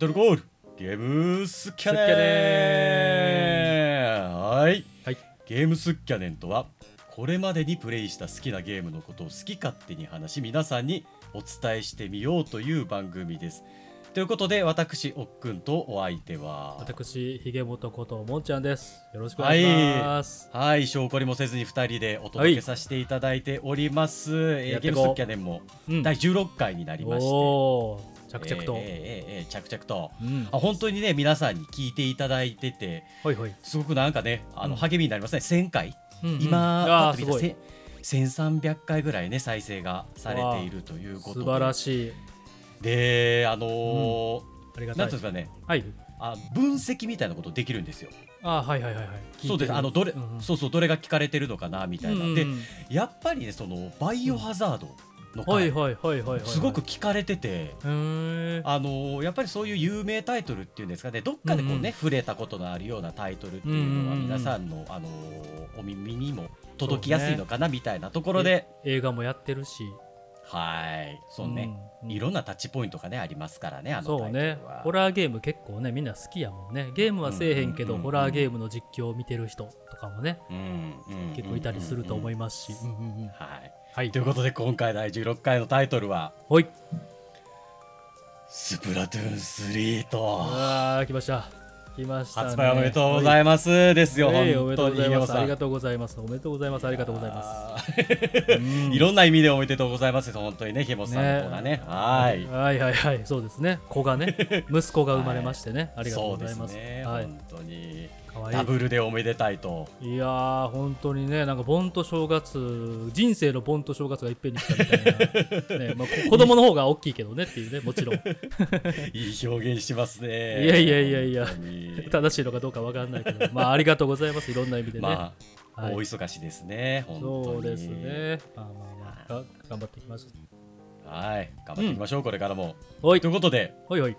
トルコール。ゲームスキャネン。はい、はい。ゲームスキャネンとはこれまでにプレイした好きなゲームのことを好き勝手に話し皆さんにお伝えしてみようという番組です。ということで私おっくんとお相手は？私ひげもとこともんちゃんです。よろしくお願いします、はい。証拠りもせずに2人でお届けさせていただいております、えーゲームスキャネンもうん。第16回になりまして、着々と、えーえーえーえー着々と。うん。あ本当にね皆さんに聞いていただいててほいほい、すごくなんかねあの、うん。励みになりますね。1000回、うんうん。今すごい。せ1300回ぐらいね再生がされているということで。素晴らしい。であのーありがたい。なんていうんですかね。はい。あ分析みたいなことできるんですよ。あはいはいはいはい。そうです。あのどれ、うんうん。そうそうどれが聞かれてるのかなみたいな、でうんうん。やっぱりねそのバイオハザード。の回、はいはいはいはいはいすごく聞かれてて。あのーやっぱりそういう有名タイトルっていうんですかね。どっかでこうね、触れたことのあるようなタイトルっていうのは皆さんの、あのーお耳にも届きやすいのかなみたいなところで、え映画もやってるし。はい。そうね、うんいろんなタッチポイントがねありますからねあのそうね。はホラーゲーム結構ねみんな好きやもんね。ゲームはせえへんけど、ホラーゲームの実況を見てる人とかもね結構いたりすると思いまますし、はいはいということで今回第16回のタイトルはほい「スプラトゥーン3」と。あー来ました。来ました、ね、発売おめでとうございます。ですよ、はい本当めでとうございにありがとうございます。おめでとうございます。ありがとうございます。いろんな意味でおめでとうございます本当にねひもさんの方がね。はい。はいはいはい。そうですね。子がね息子が生まれましてね、ありがとうございます。そうですね、はい。本当にかわい。ダブルでおめでたいと。いいやー本当にねなんか盆と正月人生の盆と正月がいっぺんに来たみたいな、ね まあ、こ子供の方が大きいけどねっていうねもちろん。いい表現しますね。いやいやいやいや。正しいのかどうかわかんないけど。まあありがとうございます。いろんな意味でね、まあ、はい。大忙しですね。本当に。そうですね。まあまあまあが頑張っていきます。はい。頑張っていきましょう、これからも。おい。ということで。おいおい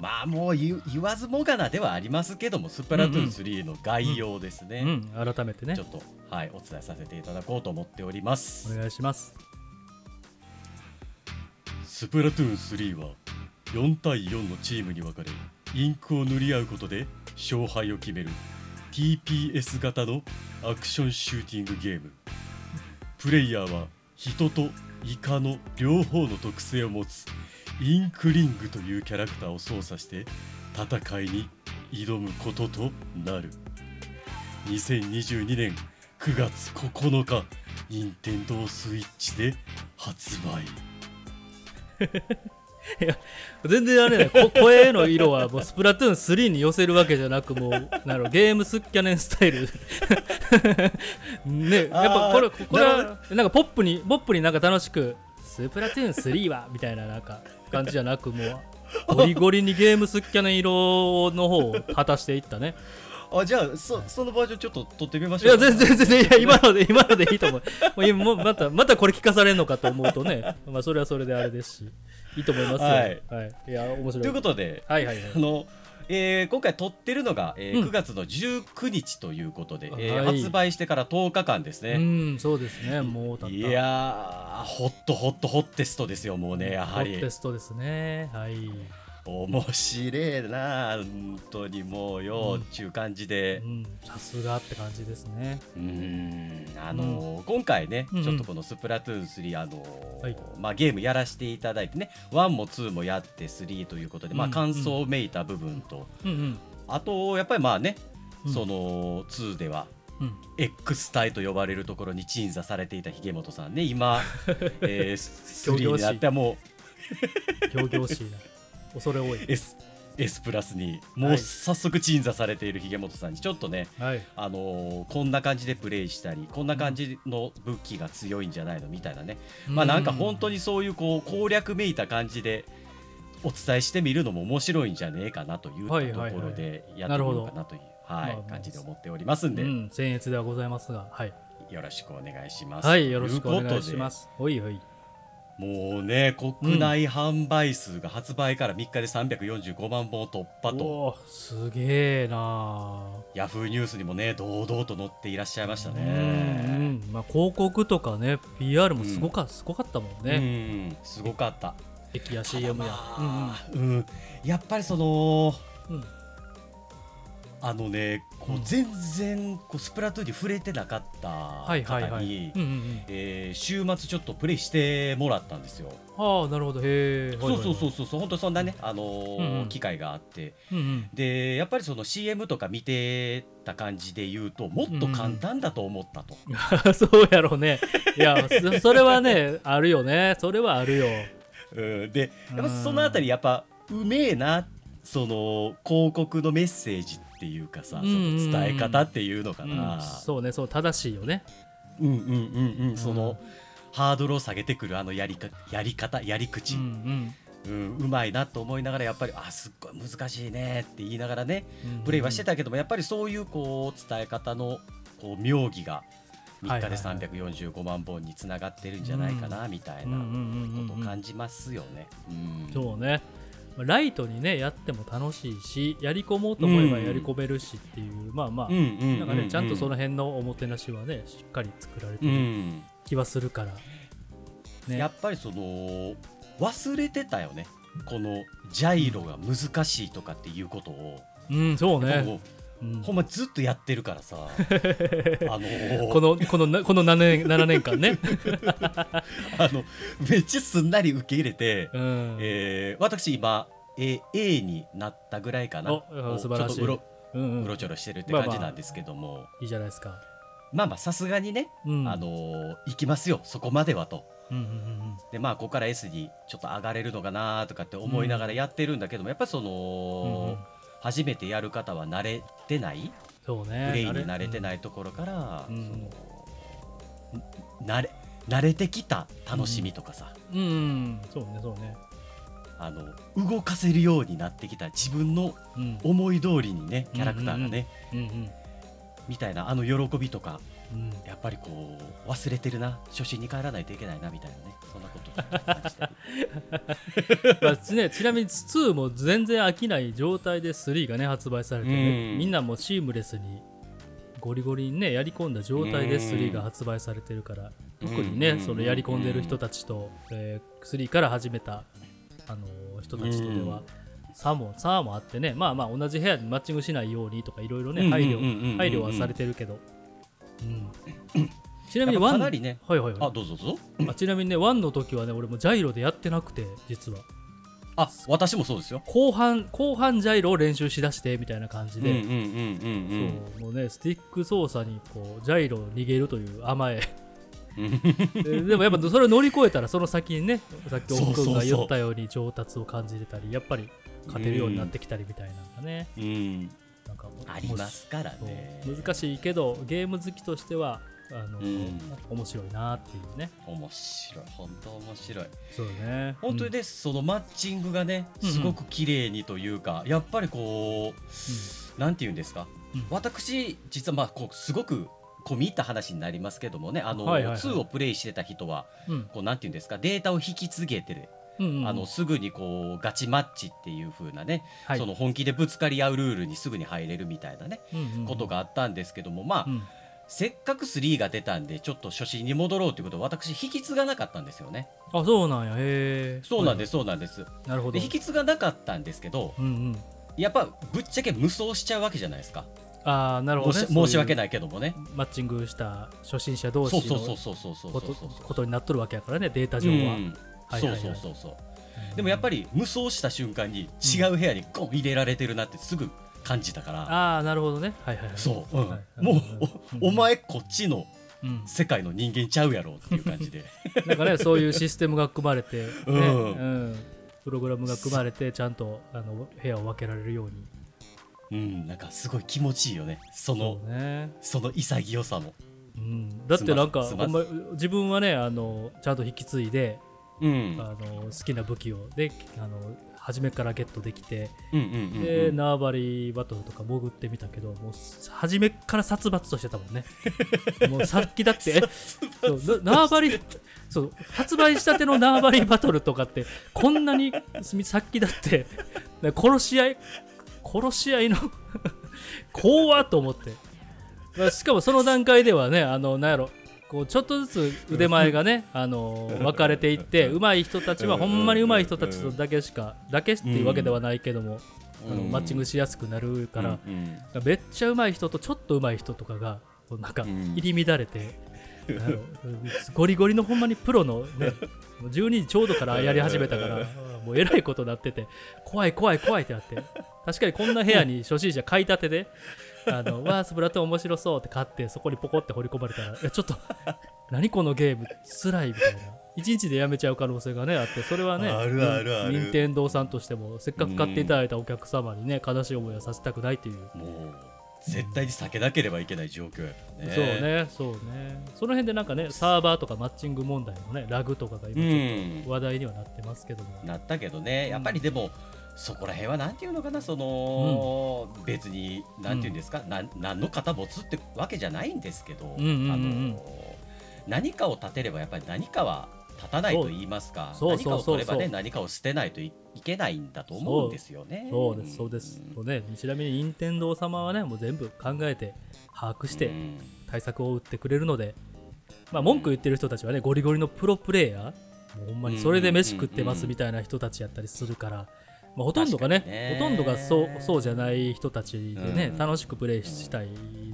まあもう言言わずもがなではありますけどもスプラトゥーン3の概要ですね、うん改めてね。ちょっとはいお伝えさせていただこうと思っております。お願いしますスプラトゥーン3は4対4のチームに分かれインクを塗り合うことで勝敗を決める TPS 型のアクションシューティングゲーム。プレイヤーは人とイカの両方の特性を持つインクリングというキャラクターを操作して戦いに挑むこととなる。2022年9月9日任天堂スイッチで発売。全然あれねこ声の色はもうスプラトゥーン3に寄せるわけじゃなくもうなるゲームスッキャネンスタイル。ねやっぱこれこれなはなんかポップにポップになんか楽しくスプラトゥーン3はみたいななんか感じじゃなくもう ゴリゴリにゲームスッキャネン色の方を果たしていったね。あじゃあそそのバージョンちょっと撮ってみましいやょう全然全然いや今ので今のでいいと思う。もう今またまたこれ聞かされるのかと思うとね。まあそれはそれであれですしいいと思いますよ。はい。はい、いや面白い。ということではいはいはい。あの、えー今回撮ってるのが、えーうん9月の19日ということで、えーはい発売してから10日間ですうね、ん、そうですね、もうたった。いやーホットホットホッテストですよもうねやはホッりテストですね。はい。面白いな本当にもうよ、うんちゅう感じで。うん、さすがって感じですね。うーんあのー今回ね、うんうん。ちょっとこのスプラトゥーン3、あのーはい。まあ、ゲームやらせていただいてね1も2もやって3ということで、まあ、うん。感想めいた部分と、うんうん。あとやっぱりまあね、うん。その2ではうん、X 体と呼ばれるところに鎮座されていたひげもとさんね今、えー、3仰々しいになってはも仰々しいな。恐れ多い。う S, S プラスにもはいう早速鎮座されているひげもとさんにちょっとね、はい。あのーこんな感じでプレイしたりこんな感じの武器が強いんじゃないのみたいなね、まあなんか本当に。にそういうこう攻略めいた感じでお伝えしてみるのも面白いんじゃねえかなというところでやってみようかなという、はい感じで思っておりますんで、うん、僭越ではございますが、はい。よろしくお願いします。はい、よろしくお願いします。おいおい。もうね国内販売数が発売から3日で345万本を突破と、すげえな。ヤフーニュースにもね堂々と載っていらっしゃいましたうんね。うん。まあ、広告とかね PR もすごか,、すごかったもんうね、んすごかった。駅や CM や。まあうんやっぱりそのうんうん。あのねこううん。全然こうスプラトゥーンに触れてなかったはいはいはい。方に週末ちょっとプレイしてもらったんですよ。ああなるほど。へえそうそうそうそうそう本当そんなねあのーうんうん。機会があって。うんうん。でやっぱりその CM とか見てた感じで言うともっと簡単だと思ったと。そうやろうね。いやそそれはねあるよね。それはあるよ。うん、でやっぱそのあたりやっぱうめえなその広告のメッセージっていうかさ、うんうんうん。その伝え方っていうのかうんな、そうねそう正しいよね。うん、うんうんうん。そのハードルを下げてくるあのやりかやり方やり口、ううん。んうまいなと思いながらやっぱりあすっごい難しいねって言いながらねうんプレイはしてたけどもやっぱりそういうこう伝え方のこう妙義が3日ではいはいはい。345万本につながってるんじゃないかなみたいなうんうんうんうんことを感じますよね。うん。そうね。まあライトにねやっても楽しいしやり込もうと思えばやり込めるしっていう、まあまあ、うんうんうんうん。なんかねちゃんとその辺のおもてなしはねしっかり作られてうるん。気はするから、ね。やっぱりその忘れてたよね。このジャイロが難しいとかっていうことを、うんそうね、もうん。うほんまずっとやってるからさ。あのー。このこのなこの7年 ,7 年間ね、あのめっちゃすんなり受け入れて、うん。えー私今、えー A になったぐらいかな。素晴らしい。ちょっとうろうんうん。うろちょろしてるってまあまあ感じなんですけども、いいじゃないですか、まあまあさすがにね、うん、あのー行きますよ。そこまではと。うんうんうんでまあここから S にちょっと上がれるのかなとかって思いながらやってるんだけども、やっぱりその、うんうん初めてやる方は慣れてない？そうね。プレイに慣れてないいところから、うん。そのん慣れ慣れてきた楽しみとかさ、うん、うん、そうねそうね。あの動かせるようになってきた自分のうん。思い通りにねキャラクターがね、うんうん。みたいなあの喜びとかうん。やっぱりこう忘れてるな。初心に帰らないといけないなみたいなね。そんなこと まあちね、ちなみに2も全然飽きない状態で3がね発売されてね、うん。みんなもうシームレスにゴリゴリにねやり込んだ状態で3が発売されてるから、特にね、うん。そのやり込んでる人たちと、えー3から始めた、あのー人たちとでは、差も差もあってね。まあまあ同じ部屋にマッチングしないようにとかいろいろね配慮配慮はされてるけど、うん、ちなみにやっぱ1かなりね。はいはいはい。あどうぞどうぞ。あちなみにね1の時はね俺もジャイロでやってなくて実は。あ私もそうですよ。後半後半ジャイロを練習しだしてみたいな感じで、そうもうねスティック操作にこうジャイロを逃げるという甘え。で でもやっぱそれを乗り越えたらその先にねさっき奥君が言ったように上達を感じれたりやっぱり勝てるようになってきたりみたいなのがね、うんありますからね。難しいけどゲーム好きとしてはあの、うん。面白いなっていうね。面白い。本当面白い。そうね。本当にね、そのマッチングがねうんうん。すごく綺麗にというか、やっぱりこうなんて言うんですか、うん。私実はまあこうすごく込み入った話になりますけどもねあの、はいはいはい。2をプレイしてた人はうんうん。こうなんて言うんですか？データを引き継げてる、うんうん。あのすぐにこうガチマッチっていう風なね、はい。その本気でぶつかり合うルールにすぐに入れるみたいなね、うんうんことがあったんですけどもまあ、うん。せっかく3が出たんでちょっと初心に戻ろうということを私引き継がなかったんですよね。あそうなんや。へえ。そうなんです、そうなんです。なるほど。で引き継がなかったんですけどうんうん。やっぱぶっちゃけ無双しちゃうわけじゃないですか。ああなるほ申どね。申し訳ないけどもね。マッチングした初心者同士のそうそうそうそうそうそうことになっとるわけやからねデータ上は、うんはいはいはい。そうそうそうでもやっぱり無双した瞬間に違う部屋にゴン入れられてるなってすぐ感じたから、ああなるほどね。はいはいはい。そう、うん。はいもううんおお前こっちのうん世界の人間ちゃうやろっていう感じで。なんかねそういうシステムが組まれて、ねうん。うん。プログラムが組まれてちゃんとあの部屋を分けられるように。うん。なんかすごい気持ちいいよね。そのそうね、その潔さも。うん、だってなんかま自分はねあのちゃんと引き継いで、うん。あの好きな武器を。であの初めからゲットできて、でうん縄張りバトルとか潜ってみたけどもう初めから殺伐としてたもんね。もうさっきだって。えそうな縄張りそう発売したての縄張りバトルとかってこんなにさっきだってね殺し合い殺し合いの 怖っと思って。まあしかもその段階ではねあのなんやろこうちょっとずつ腕前がね、あのー分かれていって上手い人たちはほんまに上手い人たちとだけしかだけっていうわけではないけども、あのマッチングしやすくなるから、めっちゃ上手い人とちょっと上手い人とかがこうなんかうん。入り乱れて、ゴリゴリのほんまにプロのねもう12時ちょうどからやり始めたからもうえらいことになってて怖い怖い怖いってなって確かにこんな部屋に初心者買いたてで。あのわあスプラトゥーン面白そうって買ってそこにポコって掘り込まれたらいやちょっと 何このゲームつらいみたいな。一日でやめちゃう可能性がねあってそれはねあるあるある。任天堂さんとしてもせっかく買っていただいたお客様にね悲しい思いをさせたくないという。もう絶対に避けなければいけない状況やからね。そうね、そうね。その辺でなんかね、サーバーとかマッチング問題のね、ラグとかがう今ちょっん。と話題にはなってますけども。なったけどね。やっぱりでもそこら辺はなんていうのかなその、別になんていうんですか、なん何の肩持つってわけじゃないんですけど、うんうんうんうん。あの何かを立てればやっぱり何かは立たないと言いますか何かを取ればね何かを捨てないといいけないんだと思うんですよね。そうです、そうです。そうね、ちなみに任天堂様はね、もう全部考えて、把握してうん。対策を打ってくれるので、まあ、文句言ってる人たちはね、ゴリゴリのプロプレイヤー、もうほんまにそれで飯食ってますみたいな人たちやったりするから、まあ、ほとんどがねね。ほとんどがそうそうじゃない人たちでね、うん。楽しくプレイしたい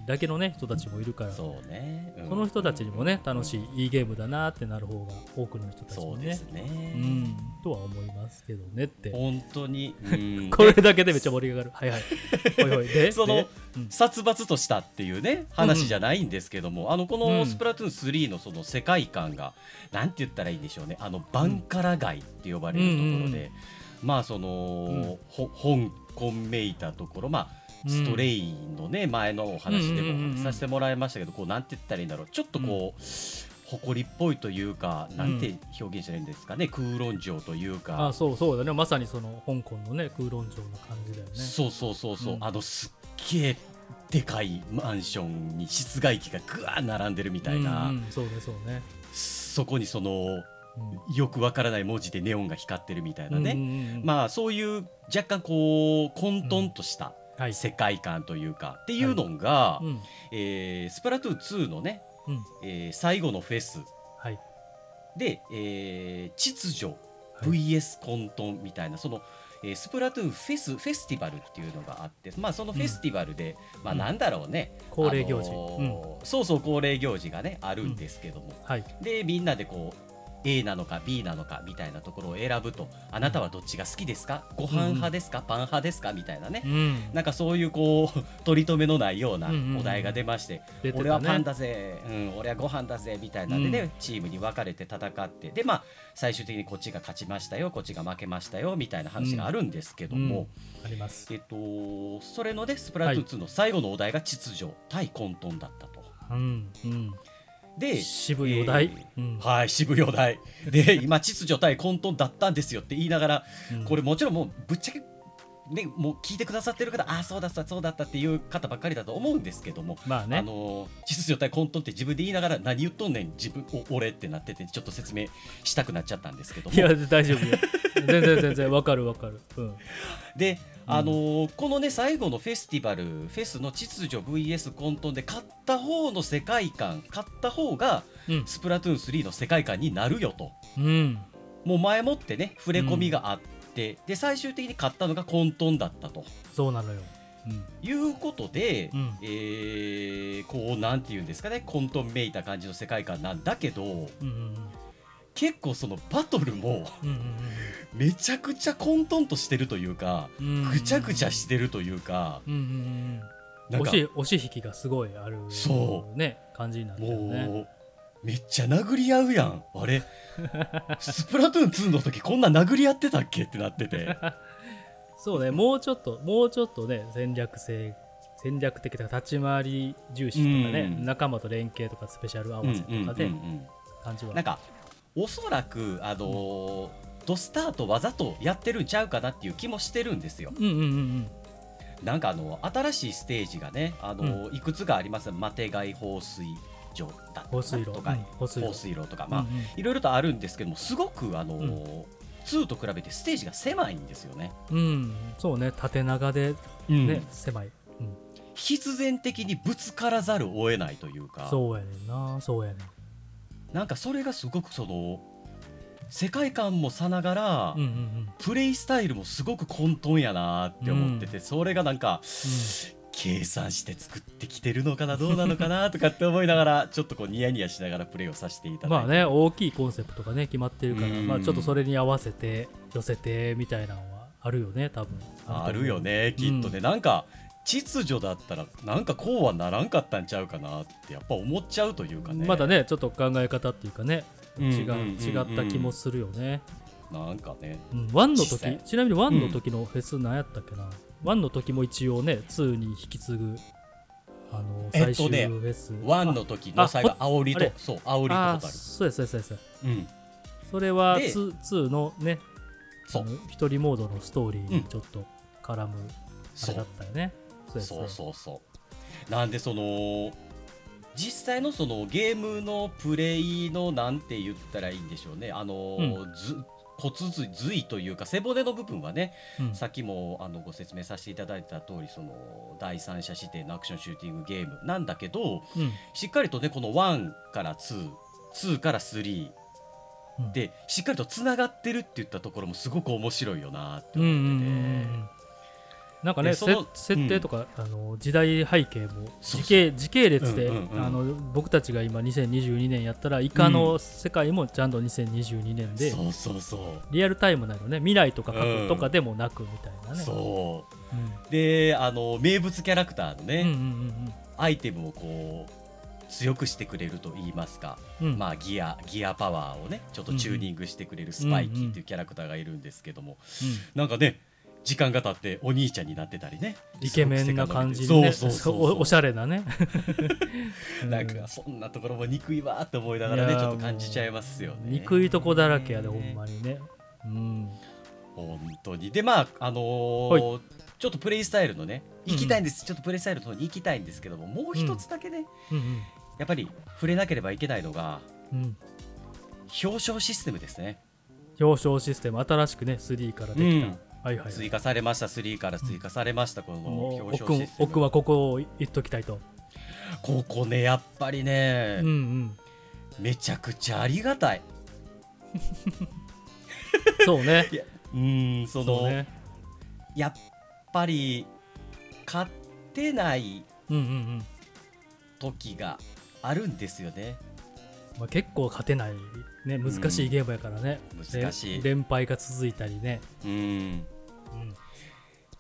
だけのね人たちもいるから、そうね、うん。その人たちにもね楽しいいいゲームだなってなる方が多くの人たちそうもねですね。うん。とは思いますけどねって。本当に、うん。これだけでめっちゃ盛り上がる。はいはい。ほいほい。で そのでうん。殺伐としたっていうね話じゃないんですけども、あのこうん。のスプラトゥーン3のその世界観が、なんて言ったらいいんでしょうね。あのバンカラ街って呼ばれるところで、うんうんうんまあその、ほ香港めいたところまあストレイのね、前のお話でうんうんうんうんもさせてもらいましたけど、こうなんて言ったらいいんだろう。ちょっとこう、誇りっぽいというかなんて表現したらいいんですかね、空論城というか。あそうそうだね。まさにその香港のね空論城の感じだよね。そうそうそうそう、うん。あのすっげえでかいマンションに室外機がぐわー並んでるみたいな、うんうん。そうねそうね、そこにそのうんよくわからない文字でネオンが光ってるみたいなね、うんうんうんまあそういう若干こう混沌としたはい。世界観というか、っていうのが、うん。えースプラトゥーン2のね、うん。えー最後のフェス。はい。で、えー秩序はい。VS 混沌みたいな、その、えースプラトゥーンフェスフェスティバルっていうのがあって、まあ、そのフェスティバルで、まあうん。なんだろうね、恒例行事。あのーそうそう恒例行事がねあるんですけども、はい。でみんなでこう A なのか B なのかみたいなところを選ぶとあなたはどっちが好きですか？ご飯派ですか、パン派ですか？みたいなね、うん。なんかそういうこう取り留めのないようなうんうんうん。お題が出まして、出てたね。俺はパンだぜ、うん、俺はご飯だぜみたいなんでね、うん。チームに分かれて戦ってでまあ最終的にこっちが勝ちましたよこっちが負けましたよみたいな話があるんですけども、あります。えっとそれのねスプラトゥーン2の最後のお題が秩序対混沌だったと。うんうんで渋いお題、えうん。はい渋いお題で今秩序対混沌だったんですよって言いながらうん。これもちろんもうぶっちゃけねもう聞いてくださってる方ああそうだったそうだったっていう方ばっかりだと思うんですけども、まあね。あの秩序対混沌って自分で言いながら何言っとんねん自分お俺ってなっててちょっと説明したくなっちゃったんですけども。いや大丈夫よ。全然全然わかるわかる。うん。で、あのーこのね最後のフェスティバルフェスの秩序 VS 混沌で勝った方の世界観勝った方がうん。スプラトゥーン3の世界観になるよと。うん。もう前もってね触れ込みがあって、で最終的に勝ったのが混沌だったと。そうなのよ。うん。いうことで、うん。えーこうなんていうんですかね混沌めいた感じの世界観なんだけどうんうん結構そのバトルもうんうんめちゃくちゃ混沌としてるというかうん。うんぐちゃぐちゃしてるというかうんうんうんなんか押し押し引きがすごいあるそね感じになってるねめっちゃ殴り合うやん。あれ。スプラトゥーン2の時こんな殴り合ってたっけってなってて。そうねもうちょっともうちょっとね戦略性戦略的とか立ち回り重視とかね、うん。仲間と連携とかスペシャル合わせとかでうんうんうんうん感じは。なんかおそらくあのードスタートわざとやってるんちゃうかなっていう気もしてるんですよ。うんうんうんうん。なんかあの新しいステージがねあの、いくつかあります？マテガイ放水場だったかな放水路とか、うん放水路。とかまあ、うんうん。いろいろとあるんですけどもすごくあのー、2と比べてステージが狭いんですよね。うん、そうね。縦長でね、狭い、うん、必然的にぶつからざるを得ないというか。そうやねんな。そうやねん。なんかそれがすごくその世界観もさながら、うんうんうん。プレイスタイルもすごく混沌やなって思ってて、それがなんか計算して作ってきてるのかなどうなのかなとかって思いながらちょっとこうニヤニヤしながらプレイをさせていただいて。まあね大きいコンセプトがね決まってるから、うんまあ、ちょっとそれに合わせて寄せてみたいなのはあるよね多分。あるよねきっとね、なんか秩序だったらなんかこうはならんかったんちゃうかなってやっぱ思っちゃうというかね。まだねちょっと考え方っていうかね違った気もするよね、なんかね。うん、1の実際。時ちなみに1の時のフェス何やったっけな、1の時も一応ね2に引き継ぐあのえっ最終とねフェス、ワンの時の最後あ煽りとそう煽りとああホタルそうですそうですそうです。うん。それはで 2, 2のねそう。一人モードのストーリーうん。にちょっと絡むあれだったよね、そうですねそうそうそう。なんでその実際のそのゲームのプレイのなんて言ったらいいんでしょうね。あの、うず骨髄髄というか背骨の部分はね、うん。さっきもあのご説明させていただいた通りその第三者視点のアクションシューティングゲームなんだけどうん。しっかりとねこの1から22から3うん。でしっかりとつながってるって言ったところもすごく面白いよなって思ってて、なんかね設定とか、あの時代背景もそうそう。時系時系列で、うんうんうんあの僕たちが今2022年やったらイカの世界もちゃんと2022年で、そうそうそう。リアルタイムなのね。未来とか過去とかでもなくみたいなね、そう。うん。であの名物キャラクターのね、うんうんアイテムをこう強くしてくれると言いますか、うん。うんまあギアギアパワーをねちょっとチューニングしてくれるスパイキーっていうキャラクターがいるんですけども、なんかね時間が経ってお兄ちゃんになってたりね。イケメンな感じでねそうそうそうおおしゃれなね。なんかそんなところも憎いわって思いながらねちょっと感じちゃいますよね。憎いとこだらけやでほんまにね。うん。本当に。でまああのーちょっとプレイスタイルのね行きたいんです、ちょっとプレイスタイルの方に行きたいんですけどももう一つだけね、うんやっぱり触れなければいけないのがうん。うん表彰システムですね。表彰システム新しくね3からできた、うんはいはい追加されました。3から追加されました、この表奥彰システム。奥はここを言っときたいと、ここねやっぱりね、うんうん。めちゃくちゃありがたい。そうね。うーんそのね。やっぱり勝ってないうんうんうん。時があるんですよね。まあ、結構勝てない、ね、難しいゲームやからね、難しい。で連敗が続いたりね、うんうん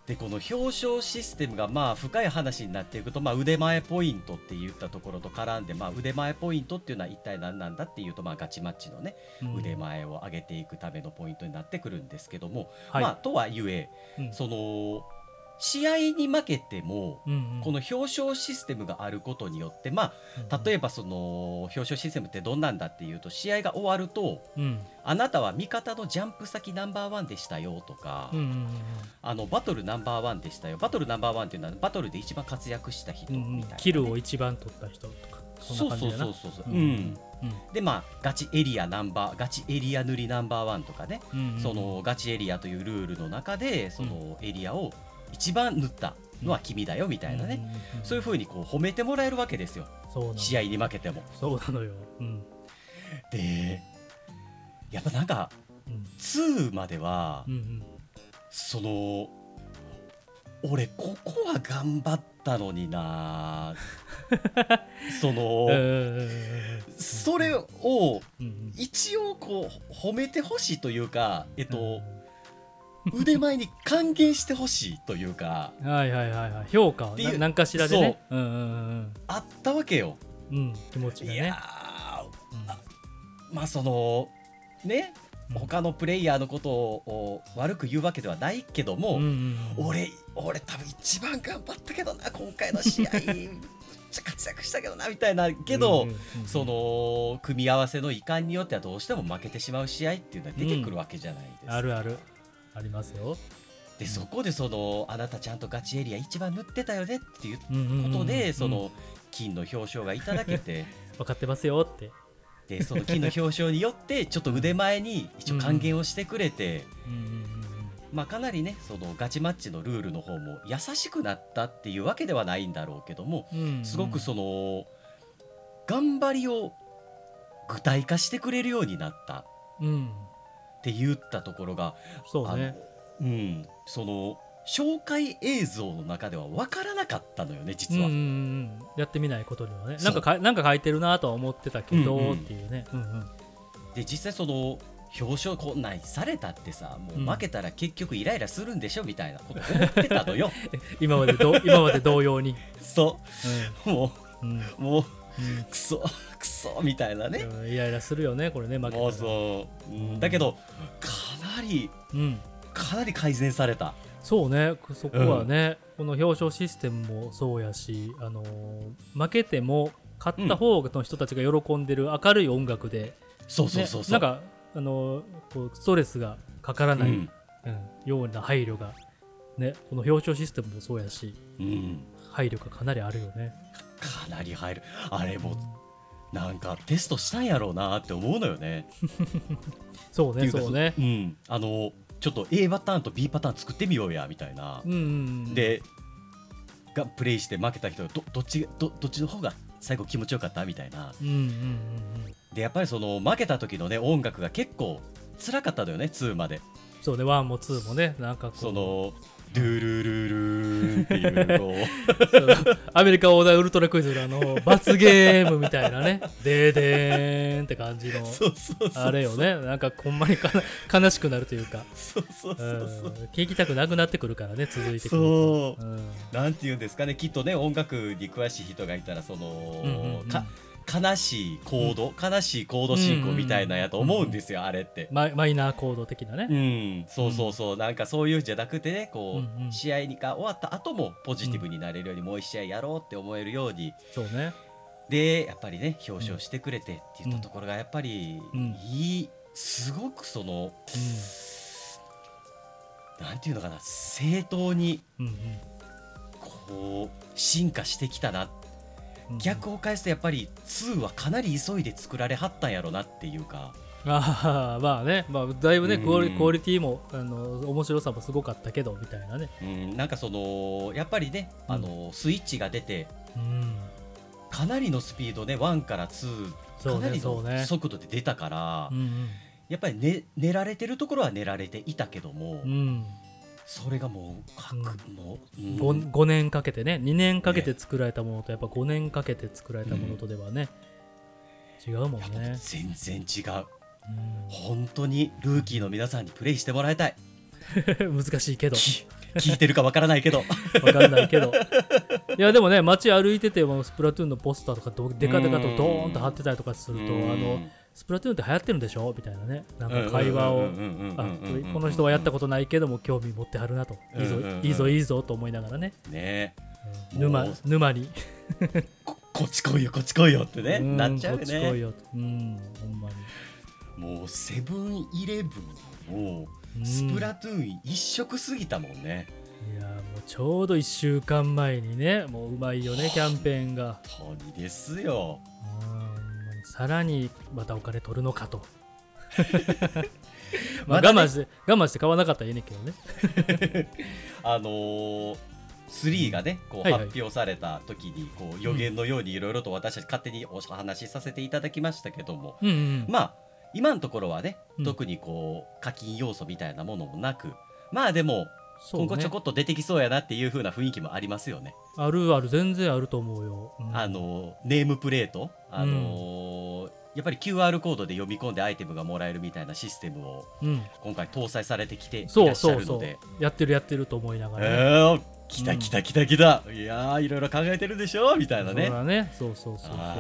でこの表彰システムがまあ深い話になっていくと、まあ、腕前ポイントって言ったところと絡んで、まあ、腕前ポイントっていうのは一体何なんだっていうと、まあ、ガチマッチのね、うん。腕前を上げていくためのポイントになってくるんですけども、はい。まあ、とはいえ、うん。その試合に負けても、うんうん。この表彰システムがあることによって、まあ、例えばその表彰システムってどんなんだっていうと試合が終わるとうん。あなたは味方のジャンプ先ナンバーワンでしたよとか、うんうんあのバトルナンバーワンでしたよ。バトルナンバーワンっていうのはバトルで一番活躍した人うんうんみたいなね、キルを一番取った人とかそうそうそうそうそう、ううんん。うん。でまあガチエリアナンバーガチエリア塗りナンバーワンとかね、うんうんそのガチエリアというルールの中でそのエリアを一番塗ったのは君だよみたいなね、うんうんうんそういうふうにこう褒めてもらえるわけですよ。試合に負けても。そうなのよ、うん。でやっぱなんかうん。2までは、うんうん。その俺ここは頑張ったのにな。その、うんそれをうん一応こう褒めてほしいというかえっうとん、腕前に還元してほしいというかはいはいはいはい。評価を何かしらでね。う。んうんあったわけよ。うんうん気持ちがいやうん。まあそのねうん。他のプレイヤーのことを悪く言うわけではないけども、うんうんうん。俺俺多分一番頑張ったけどな今回の試合。めっちゃ活躍したけどなみたいなけど、うんうんうんその組み合わせの遺憾によってはどうしても負けてしまう試合っていうのは出てくるわけじゃないですか。あるあるありますよ。でそこでそのあなたちゃんとガチエリア一番塗ってたよねっていうことで、その金の表彰がいただけて。分かってますよって。でその金の表彰によってちょっと腕前に一応還元をしてくれて、まあ、かなりねそのガチマッチのルールの方も優しくなったっていうわけではないんだろうけどもうんうん。すごくその頑張りを具体化してくれるようになった。うんって言ったところがそうね。あのうんその紹介映像の中では分からなかったのよねうん実は。うんうん。やってみないことにはね。なんかかなんか書いてるなとは思ってたけど、うんうんっていうね、うんうん、で実際その表彰こんなんされたってさもう負けたら結局イライラするんでしょみたいなこと思ってたのよ。今までど今まで同様に、そう。もうん。うん。うもうクソ クソみたいなね。うんイライラするよねこれね負けたら。もうそう、うん。だけどかなりうん、かなり改善された。そうね。そこはね、この表彰システムもそうやし、あのー負けても勝った方の人たちが喜んでる明るい音楽で、そうそうねそうそう、なんか、あのーこうストレスがかからない、うん。うんような配慮が、ね、この表彰システムもそうやしうん、配慮がかなりあるよね。かなり入る。あれもなんかテストしたんやろうなって思うのよね。そうねそうね。うん、あのちょっと A パターンと B パターン作ってみようやみたいな。うんうんうん、でがプレイして負けた人がどどっちどどっちの方が最後気持ちよかった？みたいな。うんうんうんでやっぱりその負けた時のね音楽が結構辛かったのよね2まで。そうね1も2もねなんかそのドゥルルルっていうのアメリカ横断ウルトラクイズのあの罰ゲームみたいなね。でーでーんって感じの。あれよね。なんかほんまに悲しくなるというか。そうそううそう。ん。そう聞きたくなくなってくるからね続いてくると。そう。うん。なんて言うんですかね。きっとね音楽に詳しい人がいたらその、うんうんうん。か悲しいコード、悲しいコード進行みたいなんやと思うんですよ、あれって。マイマイナーコード的なね、うん、そうそうそう、なんかそういうんじゃなくてねこう、うんうん。試合が終わった後もポジティブになれるように、もう一試合やろうって思えるようにそうね。でやっぱりね表彰してくれてって言ったところがやっぱりうん。いいすごくそのなんていうのかな正当にうんうん。こう進化してきたなうん逆を返すとやっぱり2はかなり急いで作られはったんやろなっていうか。ああまあね、まあ、だいぶねうん。クオリティもあの面白さもすごかったけどみたいなね。うん。なんかそのやっぱりねうん。あのスイッチが出てうん。かなりのスピードね1から2そうかなりの速度で出たから、うんやっぱり、ね、練られてるところは練られていたけども、うんうんそれがもうかく、もう、うん。5, 5年かけてね2年かけて作られたものとやっぱ5年かけて作られたものとではね、違うもんね、全然違う。うん。本当にルーキーの皆さんにプレイしてもらいたい。難しいけど。き聞いてるかわからないけど。わかんないけど。いやでもね街歩いててもスプラトゥーンのポスターとかどデカデカとドーンと貼ってたりとかするとあのスプラトゥーンって流行ってるんでしょ？みたいなね。なんか会話を。あこの人はやったことないけども興味持ってはるなと。いいぞいいぞいいぞと思いながらね、とね。うん。沼に。ここっち来いよこっち来いよってねうん。なっちゃうよこっち来いねよとうんほんまに。もうセブンイレブンもうんスプラトゥーン一色すぎたもんね。いやもうちょうど1週間前にねもううまいよねキャンペーンが。本当にですよ。うんさらにまたお金取るのかと。まあ我慢して我慢して買わなかったらいいねんけどね。あのー3がねこう発表された時にこう予言のようにいろいろと私たち勝手にお話しさせていただきましたけども。うんうん。まあ今のところはねうん。特にこう課金要素みたいなものもなく。まあでもそうね。今後ちょこっと出てきそうやなっていう風な雰囲気もありますよね。あるある全然あると思うよ、うん。あのネームプレート、あのーやっぱり QR コードで読み込んでアイテムがもらえるみたいなシステムをうん、今回搭載されてきていらそうっしゃそうそうるので。やってるやってると思いながえら、ねー、来た来た来た来た、いやーいろいろ考えてるでしょみたいなね。そうだね。そうそうそうそう。は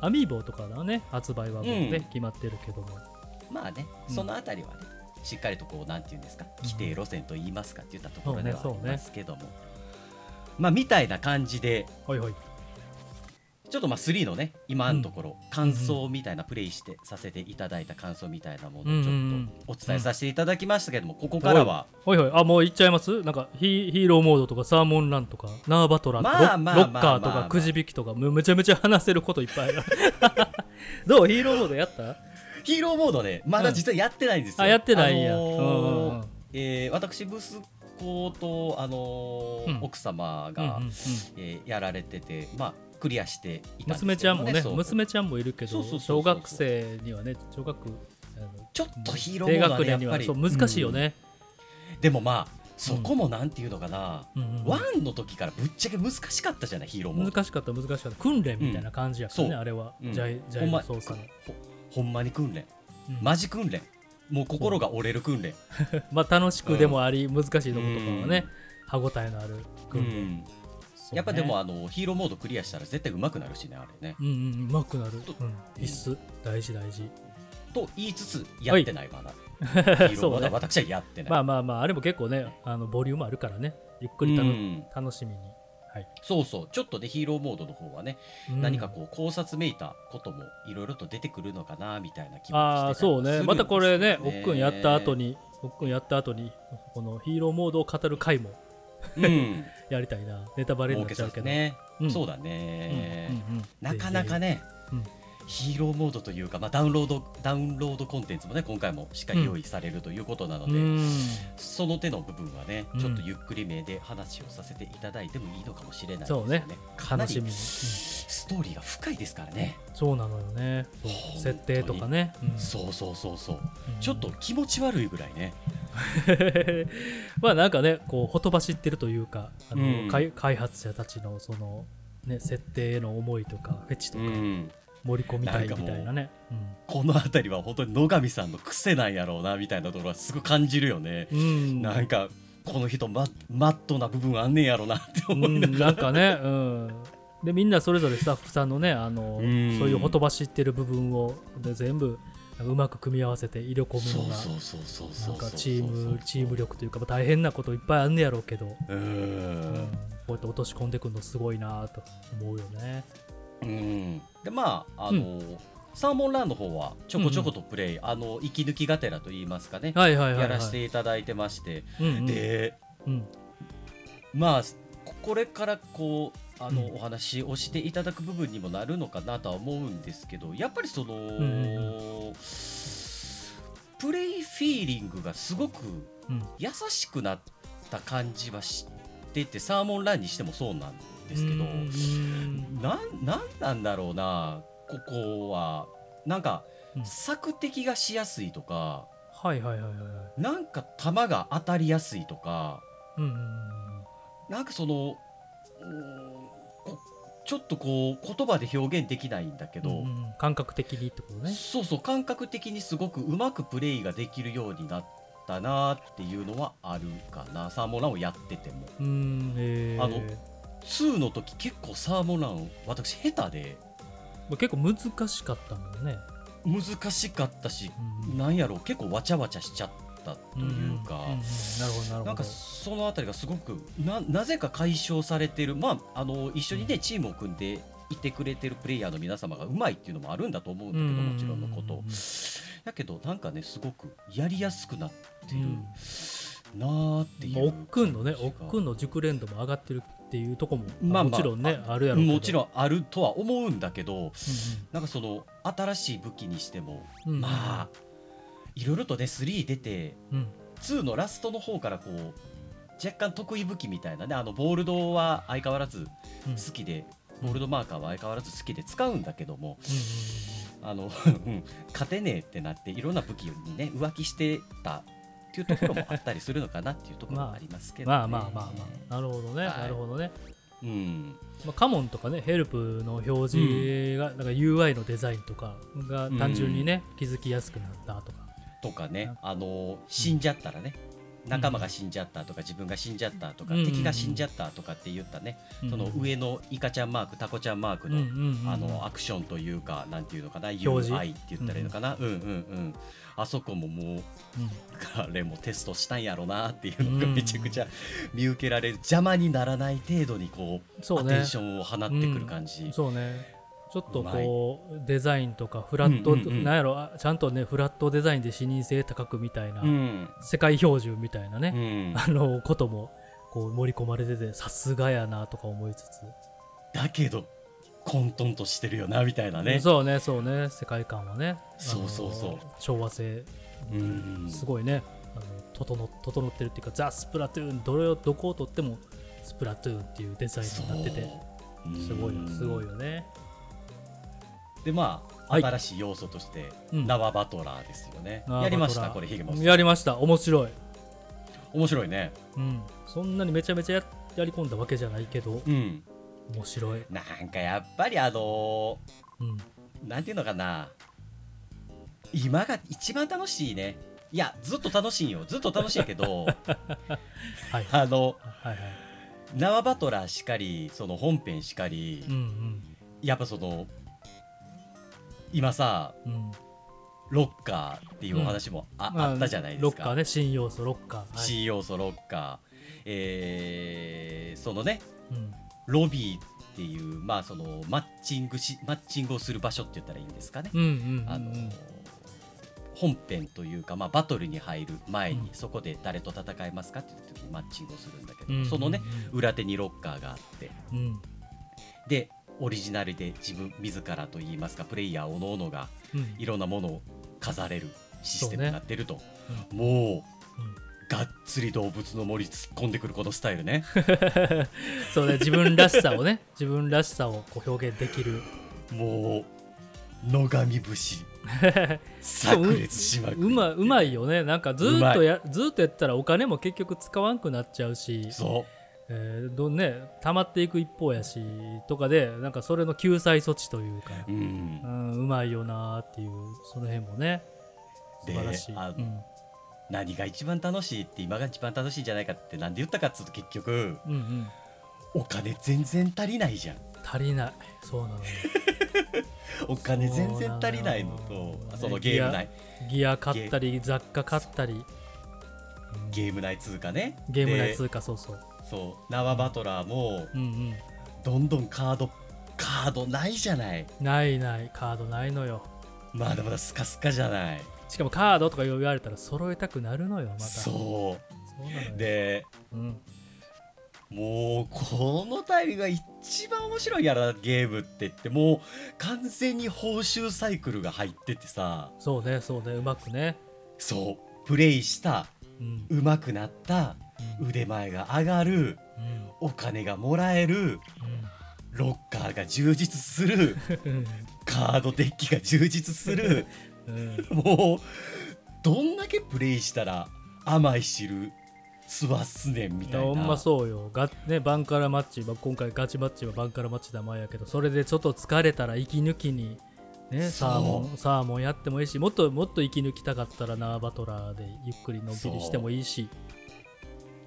アミーボとかだね発売はもうね、うん。決まってるけども。いまあねうん。そのあたりはねしっかりとこうなんていうんですか規定路線と言いますかって言ったところではありますけども、まあみたいな感じでちょっとまあ3のね今のところ感想みたいなプレイしてさせていただいた感想みたいなものをちょっとお伝えさせていただきましたけどもここからは？はいはい。あもう行っちゃいます？なんかヒヒーローモードとかサーモンランとかナーバトラーとか、ロッカーとかくじ引きとかめめちゃめちゃ話せることいっぱいある。どう？ヒーローモードやった？ヒーローモードねまだ実はやってないんですよ、あやってないんや、あえー私息子と、あのーうん。奥様が、うんうんうん。えーやられてて、まあ、クリアしていたんですけど娘ちゃんもね娘ちゃんもいるけど小学生にはね小学ちょっとヒーロー低モードはねやっぱり。難しいよね、うん。でもまあそこもなんていうのかな、うん。ワンの時からぶっちゃけ難しかったじゃないヒーローモード。難しかった難しかった。訓練みたいな感じやからね、うん。あれは、うん。ジャイジャイほんまの操作の、ほほんまに訓練。うん。マジ訓練。もう心が折れる訓練。まあ楽しくでもあり、難しいとことかはね、歯応えのある訓練、やっぱでもあのヒーローモードクリアしたら絶対上手くなるしねあれね。うんうんうまくなる、必須大事大事。と言いつつやってないまだヒーローモード。は私はやってない。まあまあまああれも結構ねあのボリュームあるからね。ゆっくり楽しみに、はい。そうそう。ちょっとねヒーローモードの方はね、うん。何かこう考察めいたこともいろいろと出てくるのかなみたいな気もしてああそうね。またこれねおっくんやった後に、におっくんやった後にこのヒーローモードを語る回もうん、やりたいな。ネタバレになっちゃうけど、ね、うん。そうだうん。ね、なかなかね、うんヒーローモードというか、まあ、ダウンロードダウンロードコンテンツもね今回もしっかり用意されるということなので、うん。その手の部分はね、うん。ちょっとゆっくりめで話をさせていただいてもいいのかもしれないですよそうね。かなりストーリーが深いですからね、そうなのよね。設定とかね、うん。そうそうそうそう。うん。ちょっと気持ち悪いぐらいね。まあなんかねこうほとばしってるというかあの、うん。開開発者たちのそのね設定への思いとかフェチとか。うん盛り込みたいみたいなね、この辺りは本当に野上さんの癖なんやろうなみたいなところはすごい感じるよね、うん、うんなんかこの人ママットな部分あんねんやろうなって思いながら、うん、なんかね、うん、でみんなそれぞれスタッフさんのねあの、うん。そういうほとばしってる部分をで全部うまく組み合わせて入れ込むそうのがなんかチームチーム力というかまあ大変なこといっぱいあんねやろうけど、ううん。んこうやって落とし込んでくるのすごいなと思うよね。うん。でまああの、サーモンランの方はちょこちょことプレイ、あの息抜きがてらと言いますかね、はいはいはい、はい、やらせていただいてまして、うんうん、でうん。まあここれからこうあの、うん。お話をしていただく部分にもなるのかなとは思うんですけどやっぱりその、ん。プレイフィーリングがすごくうん。優しくなった感じはしててサーモンランにしてもそうなんですけど、うんなんなんなんだろうなここは。なんか、うん。索敵がしやすいとかはいはいはいはいはい。なんか弾が当たりやすいとかうんなんかそのちょっとこう言葉で表現できないんだけど、うんうん感覚的にってことね。そうそう感覚的にすごくうまくプレイができるようになったなっていうのはあるかな。サーモンランをやってても。うんえー。あの2の時結構サーモンラン私下手で。まあ結構難しかったもんね。難しかったし、うん。なんやろう結構わちゃわちゃしちゃったというか、んんん。なるほどなるほど。なんかそのあたりがすごくななぜか解消されてる、まあ、あの一緒にねチームを組んでいてくれてるプレイヤーの皆様がうまいっていうのもあるんだと思うんだけど、もちろんのこと。だけどなんかねすごくやりやすくなってるなーっていう。まあ、おっくんのね、おっくんの熟練度も上がってるっていうとこも、まあまあもちろんね、あるやろ。もちろんあるとは思うんだけどうなんかその新しい武器にしても、まあいろいろとね3出てうん、2のラストの方からこう若干得意武器みたいなねあのボールドは相変わらずうん。好きで、ボールドマーカーは相変わらず好きで使うんだけどもあの、うん勝てねえってなっていろんな武器にね浮気してたっていうところもあったりするのかなっていうところもありますけど、ね。まあまあまあまあ、なるほどね、はい。なるほどね。うん。まあ、カモンとかね、ヘルプの表示が、なんか UI のデザインとかが単純にね、気づきやすくなったとか。とかね。あの死んじゃったらね。仲間が死んじゃったとか自分が死んじゃったとか、うん。敵が死んじゃったとかって言ったね、そのうん上のイカちゃんマークタコちゃんマークの、うんうんうんあのアクションというかなんていうのかな UI って言ったらいいのかな、うん、うんうんあそこももううん彼もテストしたんやろなっていうのがうんめちゃくちゃ見受けられる邪魔にならない程度にこうそうね。アテンションを放ってくる感じ、そうね。ちょっとこうデザインとかフラット、なんやろ？あちゃんとねフラットデザインで視認性高くみたいな、うん。世界標準みたいなうね、ん、あのこともこう盛り込まれててさすがやなとか思いつつ、だけど混沌としてるよなみたいなね。そうねそうね。世界観はね。そうそうそう。調和性。うん。すごいね。あの整整ってるっていうかザ・スプラトゥーン。どれをどこをとってもスプラトゥーンっていうデザインになってて。すごいよすごいよよね。でまあ、はい。新しい要素として、うん。縄バトラーですよね。縄バトラー。やりましたこれヒゲモやりました。面白い。面白いね。うん。そんなにめちゃめちゃややり込んだわけじゃないけど。うん面白い。なんかやっぱりあのうん。ーなんていうのかな。今が一番楽しいね。いやずっと楽しいよ。ずっと楽しいけど はい。あのはいはい。縄バトラーしかりその本編しかり、うんうん。やっぱその今さうん。ロッカーっていうお話もあ,、まあったじゃないですか。ロッカーね。新要素ロッカー、はい。新要素ロッカー、えーそのねうんロビーっていうまあそのマッチングしマッチングをする場所って言ったらいいんですかね、あの本編というか、まあ、バトルに入る前に、うん。そこで誰と戦いますかっていう時にマッチングをするんだけど、うんそのね裏手にロッカーがあって。うん。でオリジナルで自分自らといいますかプレイヤーおのおのがうん。いろんなものを飾れるシステムになってると、うもううんがっつり動物の森突っ込んでくるこのスタイルね。そうね自分らしさをね 自分らしさをこう表現できる。もう野上節 炸裂しまくりうまうまいよね。なんかずーっとやずーっとやったらお金も結局使わんくなっちゃうし。そえーどんね溜まっていく一方やしとかでなんかそれの救済措置というか、う、うん。う、ん、うまいよなーっていうその辺もね。素で晴らしい、あうん何が一番楽しいって今が一番楽しいんじゃないかってなんで言ったかっつうと結局うんうん。お金全然足りないじゃん。足りない。そうなのよ。お金全然足りないのとそのゲーム内。ギア買ったり雑貨買ったり。ゲーム内通貨ね。ゲーム内で通貨そうそう。そう縄バトラーもうんうん。どんどんカードカードないじゃない。ないない。カードないのよ。まだまだスカスカじゃないしかもカードとか言われたら揃えたくなるのよまた。そそうなのよ。うでうん。もうこのタイミングが一番面白いやらゲームって言ってもう完全に報酬サイクルが入っててさ。そうねそうねうまくね。そう。プレイしたうん。上手くなった腕前が上がるうん。お金がもらえるロッカーが充実する うん。カードデッキが充実する うん。もうどんだけプレイしたら甘い汁吸わすねんみいたいな。やほんまそうよ。が、ね、バンカラマッチ、まあ、今回ガチマッチはバンカラマッチだ前やけどそれでちょっと疲れたら息抜きに、ね、サーモンサーモンやってもいいしもっともっと息抜きたかったらナーバトラーでゆっくりのんびりしてもいいし。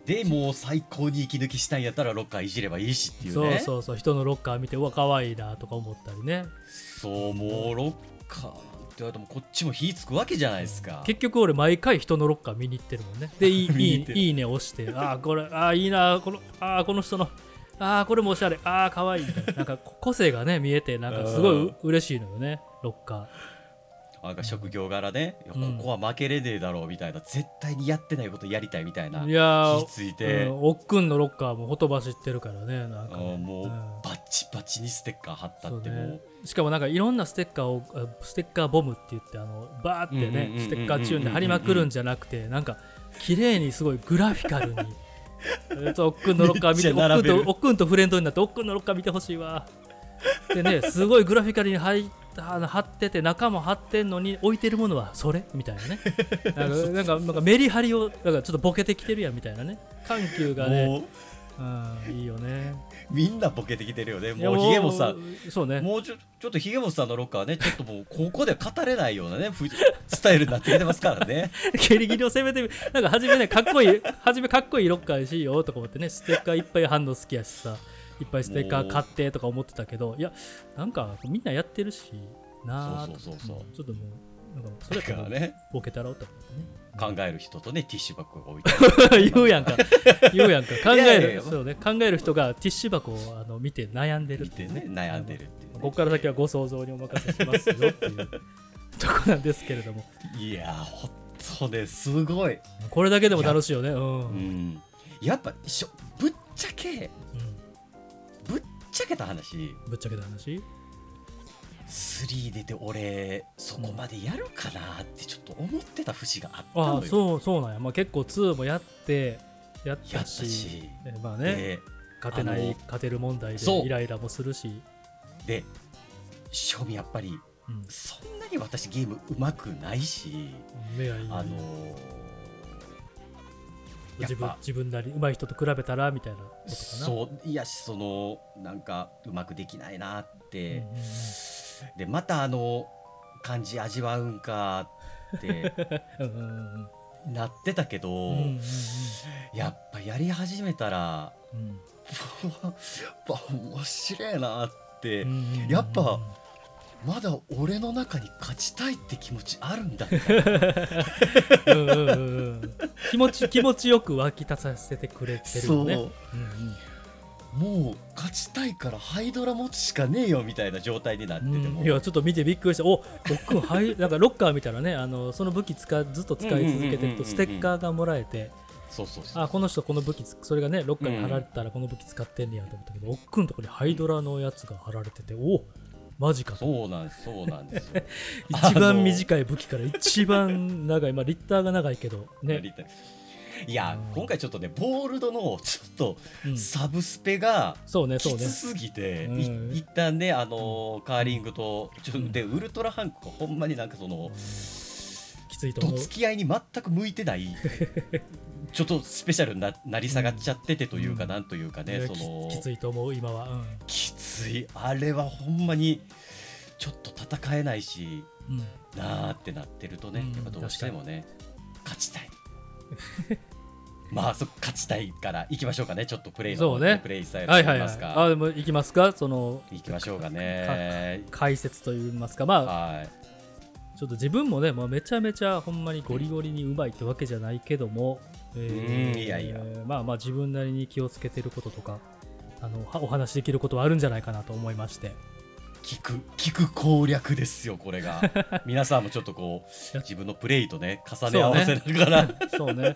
でもう最高に息抜きしたいんやったらロッカーいじればいいしっていうそうねそうそう人のロッカー見てうわ可愛いなとか思ったりね。そうもうロッカーって言われてもこっちも火つくわけじゃないですか。結局俺毎回人のロッカー見に行ってるもんね。でいい いいいいね押してあーこれあーいいなこのあーこの人のあーこれもおしゃれあー可愛いみたいな。なんかこ個性がね見えてなんかすごい嬉しいのよねロッカーなんか職業柄ね、いやうん。ここは負けれねえだろうみたいな絶対にやってないことやりたいみたいないやー火ついて、うん、おっくんのロッカーもほとばしってるからねなんかね。もううん。バッチバチにステッカー貼ったっても。そうね。うしかもなんかいろんなステッカーをあステッカーボムって言ってあのバーってねステッカーチューンで貼りまくるんじゃなくてなんか綺麗にすごいグラフィカルにえっとおっくんのロッカー見ておっくんとフレンドになっておっくんのロッカー見てほしいわでねすごいグラフィカルに入あの貼ってて中も貼ってんのに置いてるものはそれ？みたいなね。なんかなんかメリハリをなんかちょっとボケてきてるやんみたいなね。緩急がね、もううん、いいよね。みんなボケてきてるよね。もうひげもさそうね。もうちょちょっとひげもさんのロッカーはねちょっともうここでは語れないようなねふスタイルになってきてますからね。ギリギリを攻めてみなんか初めねかっこいい初めかっこいいロッカーやしよとか思ってねステッカーいっぱい反応好きやしさいっぱいステッカー買ってとか思ってたけどいやなんかみんなやってるしなあちょっともうなんかそれからね。ボケたろうと思考える人とねティッシュ箱が置いて 言うやんか。言うやんか。考えるそうね。考える人がティッシュ箱をあの見て悩んでる。る見てね悩んでるっていうね。ここから先はご想像にお任せしますよっていうとこなんですけれども。いやほんとねすごい。これだけでも楽しいよね。うん、ううん。んやっぱしょぶっちゃけぶっちゃけた話。ぶっちゃけた話？3出て俺そこまでやるかなってちょっと思ってた節があったあのよ。あそうそうなんや、まあ、結構2もやってやったたし。まあね。で勝てない勝てる問題でイライラもするし、で正味やっぱりうん、そんなに私ゲームうまくないし、目がいい。あのやっ自分ぱ。自分なり上手い人と比べたらみたいなことかな。そういやそのなんかうまくできないなっうんて、うんうん。でまたあの感じ味わうんかって。なってたけど、うんうんうん。やっぱやり始めたらうん。やっぱ面白いなって、うんうんうん。やっぱまだ俺の中に勝ちたいって気持ちあるんだ。気持ち気持ちよく湧き立たせてくれてるよね。そう。もう勝ちたいからハイドラ持つしかねえよみたいな状態になってうんても、うん。いやちょっと見てびっくりした。お僕はい なんかロッカー見たらね。あのその武器使うずっと使い続けてるうんうんうんうんうんとステッカーがもらえて。そうそうそうあこの人この武器つそれがねロッカーに貼られてたらこの武器使ってんねやと思ったけど、おっくんとこにハイドラのやつが貼られてておマジかと。そうなんですそうなんですよ。一番短い武器から一番長い。まあリッターが長いけどね、いやうん。今回ちょっとねボールドのちょっとうん。サブスペがそうねそうね。きつすぎて、うん。い一旦ねあのーカーリングとちょうん。でウルトラハンクがほんまになんかそのきついと思うどつき合いに全く向いてない ちょっとスペシャルにななり下がっちゃっててというか、うん。なんというかねその。ききついと思う今は、うん。きつい。あれはほんまにちょっと戦えないしうん。なーってなってるとね、うん。やっぱどうしてもね勝ちたい。まあそ勝ちたいから行きましょうかね。ちょっとプレイのね。プレイスタイルはいはいはいとい。いますか、あでも行きますか？その行きましょうかね。解説といいますか。まあはいちょっと自分もね、まあ、めちゃめちゃほんまにゴリゴリにうまいってわけじゃないけども、えうんいやいや。まあまあ自分なりに気をつけてることとかあのはお話しできることはあるんじゃないかなと思いまして。聞く聞く攻略ですよこれが。皆さんもちょっとこう自分のプレイとね重ね合わせながら、そうね。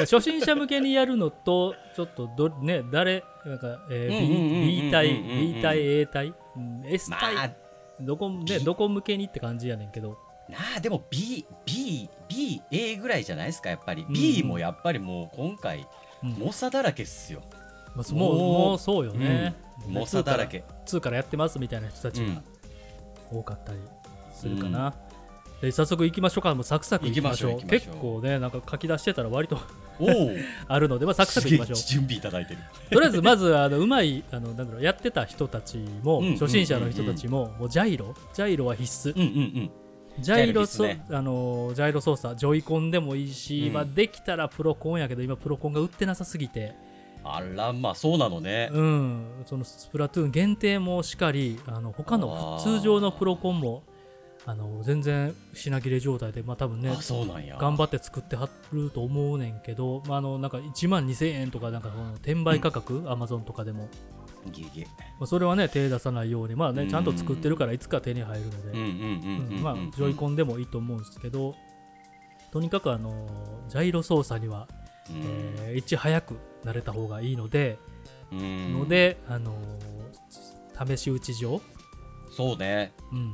初心者向けにやるのとちょっとどね誰なんか、えー B, ん B 対 A 対、うん S ま対、あどこねどこ向けにって感じやねんけどなあでも BBBA ぐらいじゃないですかやっぱり、うん。B もやっぱりもう今回うん。猛者だらけっすよ。まあ、もうもうそうよね、うん。猛者だらけ。2からやってますみたいな人たちがうん。多かったりするかな、で早速行きましょうか。もうサクサク行きましょう。結構ねなんか書き出してたら割とおお あるので、まあ、サクサク行きましょう。準備いただいてる。とりあえずまずあのうまいあのなんだろうやってた人たちも、うん初心者の人たちも,、もうジャイロ？ジャイロは必須。うんうんうんジャイロそね。あのジャイロ操作ジョイコンでもいいし、うん。まあ、できたらプロコンやけど今プロコンが売ってなさすぎて。あらまあそうなのね、うん、そのスプラトゥーン限定もしかりあの他の通常のプロコンもあの全然品切れ状態で、まあ、多分ねあそうなんや。頑張って作ってはると思うねんけど、まあ、あのなんか1万2000円とかなんか転売価格、アマゾンとかでも、ゲゲ。まあ、それはね手出さないように、まあね、うん。ちゃんと作ってるからいつか手に入るので、まあ、ジョイコンでもいいと思うんですけどとにかくあのジャイロ操作には、うん。えーいち早く慣れた方がいいので、うん。ので、あの試し打ち場、そうね。うん、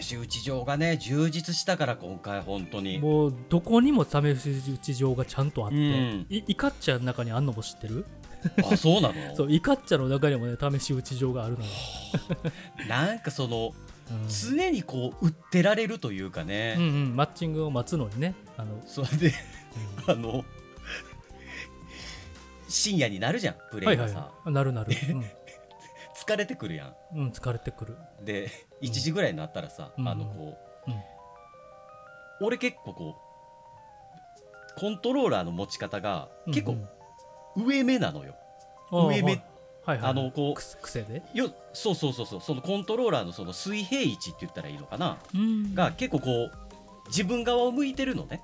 試し打ち場がね充実したから今回本当に。もうどこにも試し打ち場がちゃんとあって、うん。いイカッチャの中にあんのも知ってる？あそうなの？そうイカッチャの中にもね試し打ち場があるのよ、なんかそのうん。常にこう売ってられるというかね、うんうん、マッチングを待つのにね。あの、それでうあの深夜になるじゃんプんはいはい。レイがさ、なるなる、疲れてくるやうん。うん、疲れてくる。んで1時ぐらいになったらさ、うん。あのこう、うん。俺結構こうコントローラーの持ち方が結構うんうん上目、あはい。はいはいあのこくす癖で、うよそうそうそうそう。そのコントローラーのその水平位置って言ったらいいのかな、うん。が結構こう自分側を向いてるのね。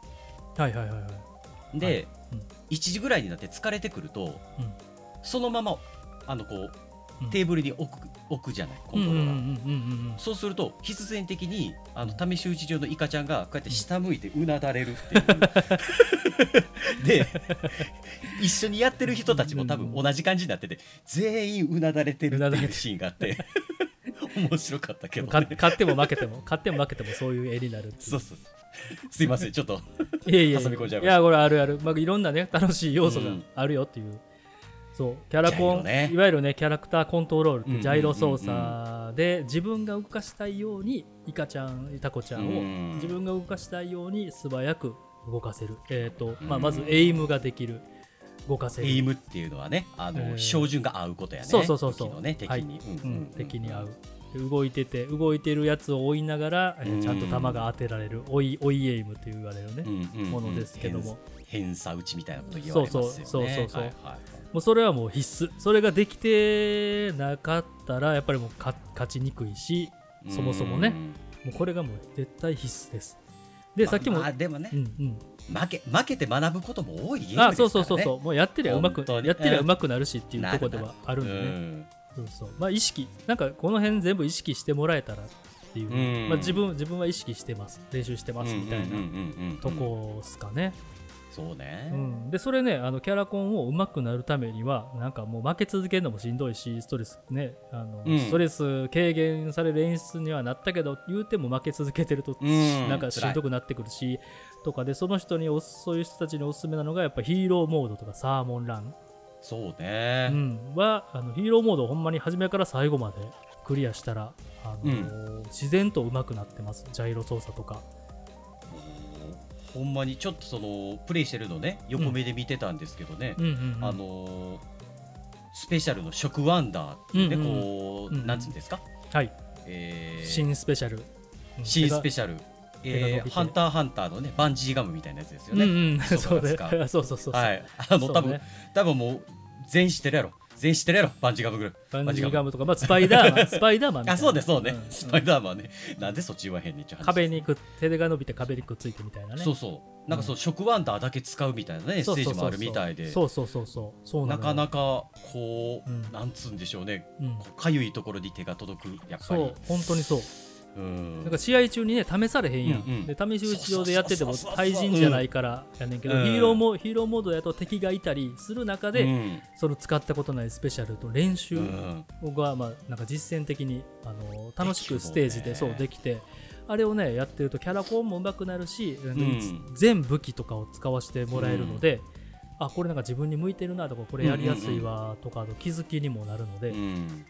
はいはいはいはい。で、はい。うん。1時ぐらいになって疲れてくると、うん。そのままあのこううん。テーブルに置く置くじゃないコントローラー、うんうん。うんうんうんそうすると必然的にあの試し打ち上のイカちゃんがこうやって下向いてうなだれるっていう。で一緒にやってる人たちも多分同じ感じになってて全員うなだれてるっていうシーンがあって。面白かったけど、かね、勝っても負けても勝っても負けてもそういう絵になるそうそうそう。すいませんちょっといやいやいやいやこれあるある、まあ、いろんなね楽しい要素があるよっていう、そうキャラコン、ね。いわゆるねキャラクターコントロールってジャイロ操作で自分が動かしたいようにイカちゃんイタコちゃんをうん。自分が動かしたいように素早く動かせる、えーとまあ、うん。まずエイムができる。動かせる。エイムっていうのはねあの、えー。照準が合うことやね。そうそうそうそう。敵のね敵はい。に、うん、敵に合う。で動いてて動いてるやつを追いながら、えーうんちゃんと弾が当てられる。追い追いエイムと言われるね、ものですけども偏差撃ちみたいなこと言われますよね。そうそうそうそうはいはいもうそれはもう必須。それができてなかったらやっぱりもうか勝ちにくいしそもそもね。もうこれがもう絶対必須です。で、まあさっきも、まあでもね。う、んうん。負け負けて学ぶことも多いゲームですからね。あそうそうそう。そうもうやってりゃうまくやってりゃうまくなるしっていうところではあるんで。ね、うん。そうそう。まあ意識。なんかこの辺全部意識してもらえたらっていう、うん。まあ、自分自分は意識してます。練習してますみたいなとこですかね、そうね、うん、でそれねあのキャラコンを上手くなるためにはなんかもう負け続けるのもしんどいしストレスねあの、うん。ストレス軽減される演出にはなったけど言うても負け続けてると、うん。なんかしんどくなってくるしとかでその人におすそういう人たちにおすすめなのがやっぱヒーローモードとかサーモンラン、そうね、うん、はあのヒーローモードをほんまに初めから最後までクリアしたらあの、自然と上手くなってます。ジャイロ操作とか。ほんまにちょっとそのプレイしてるのね横目で見てたんですけどね、うん。うんうんあのースペシャルの食ワンダーっていうね、うんうんこう、うんうん。なんつうんですか、はい、えー新スペシャル。うん。新スペシシャル、えーハンターハンターのねバンジーガムみたいなやつですよね、うんうん、磯そうね村使うそうそうそうそう。はい。あの、ね。多分多分もう全員知ってるやろ全員知ってるやろ？バンジーガムぐらいバンジーガム。とか、まあ、スパイダーマン、スパイダーマンあそうですそうね、ん。スパイダーマンね。なんでそっち言わへんねんっていう話。壁にくっ手が伸びて壁にくっついてみたいなね。そうそう。なんかその食ワンダーだけ使うみたいなね、ステージもあるみたいで。そうそうそうそう。そうなかなかこう、うん。なんつうんでしょうね。かゆいところに手が届くやっぱり。そう、本当にそう。うん。なんか試合中にね、試されへんやん。うんうん。で、試し打ち上でやってても対人じゃないからやねんけど、うん。ヒーローもヒーローモードやと敵がいたりする中で、うん。その使ったことないスペシャルと練習うん。が、まあ、なんか実践的にあの楽しくステージでそうできてあれをねやってるとキャラコンも上手くなるし、ん。全武器とかを使わせてもらえるので、あこれなんか自分に向いてるなとかこれやりやすいわとかの気づきにもなるので、うん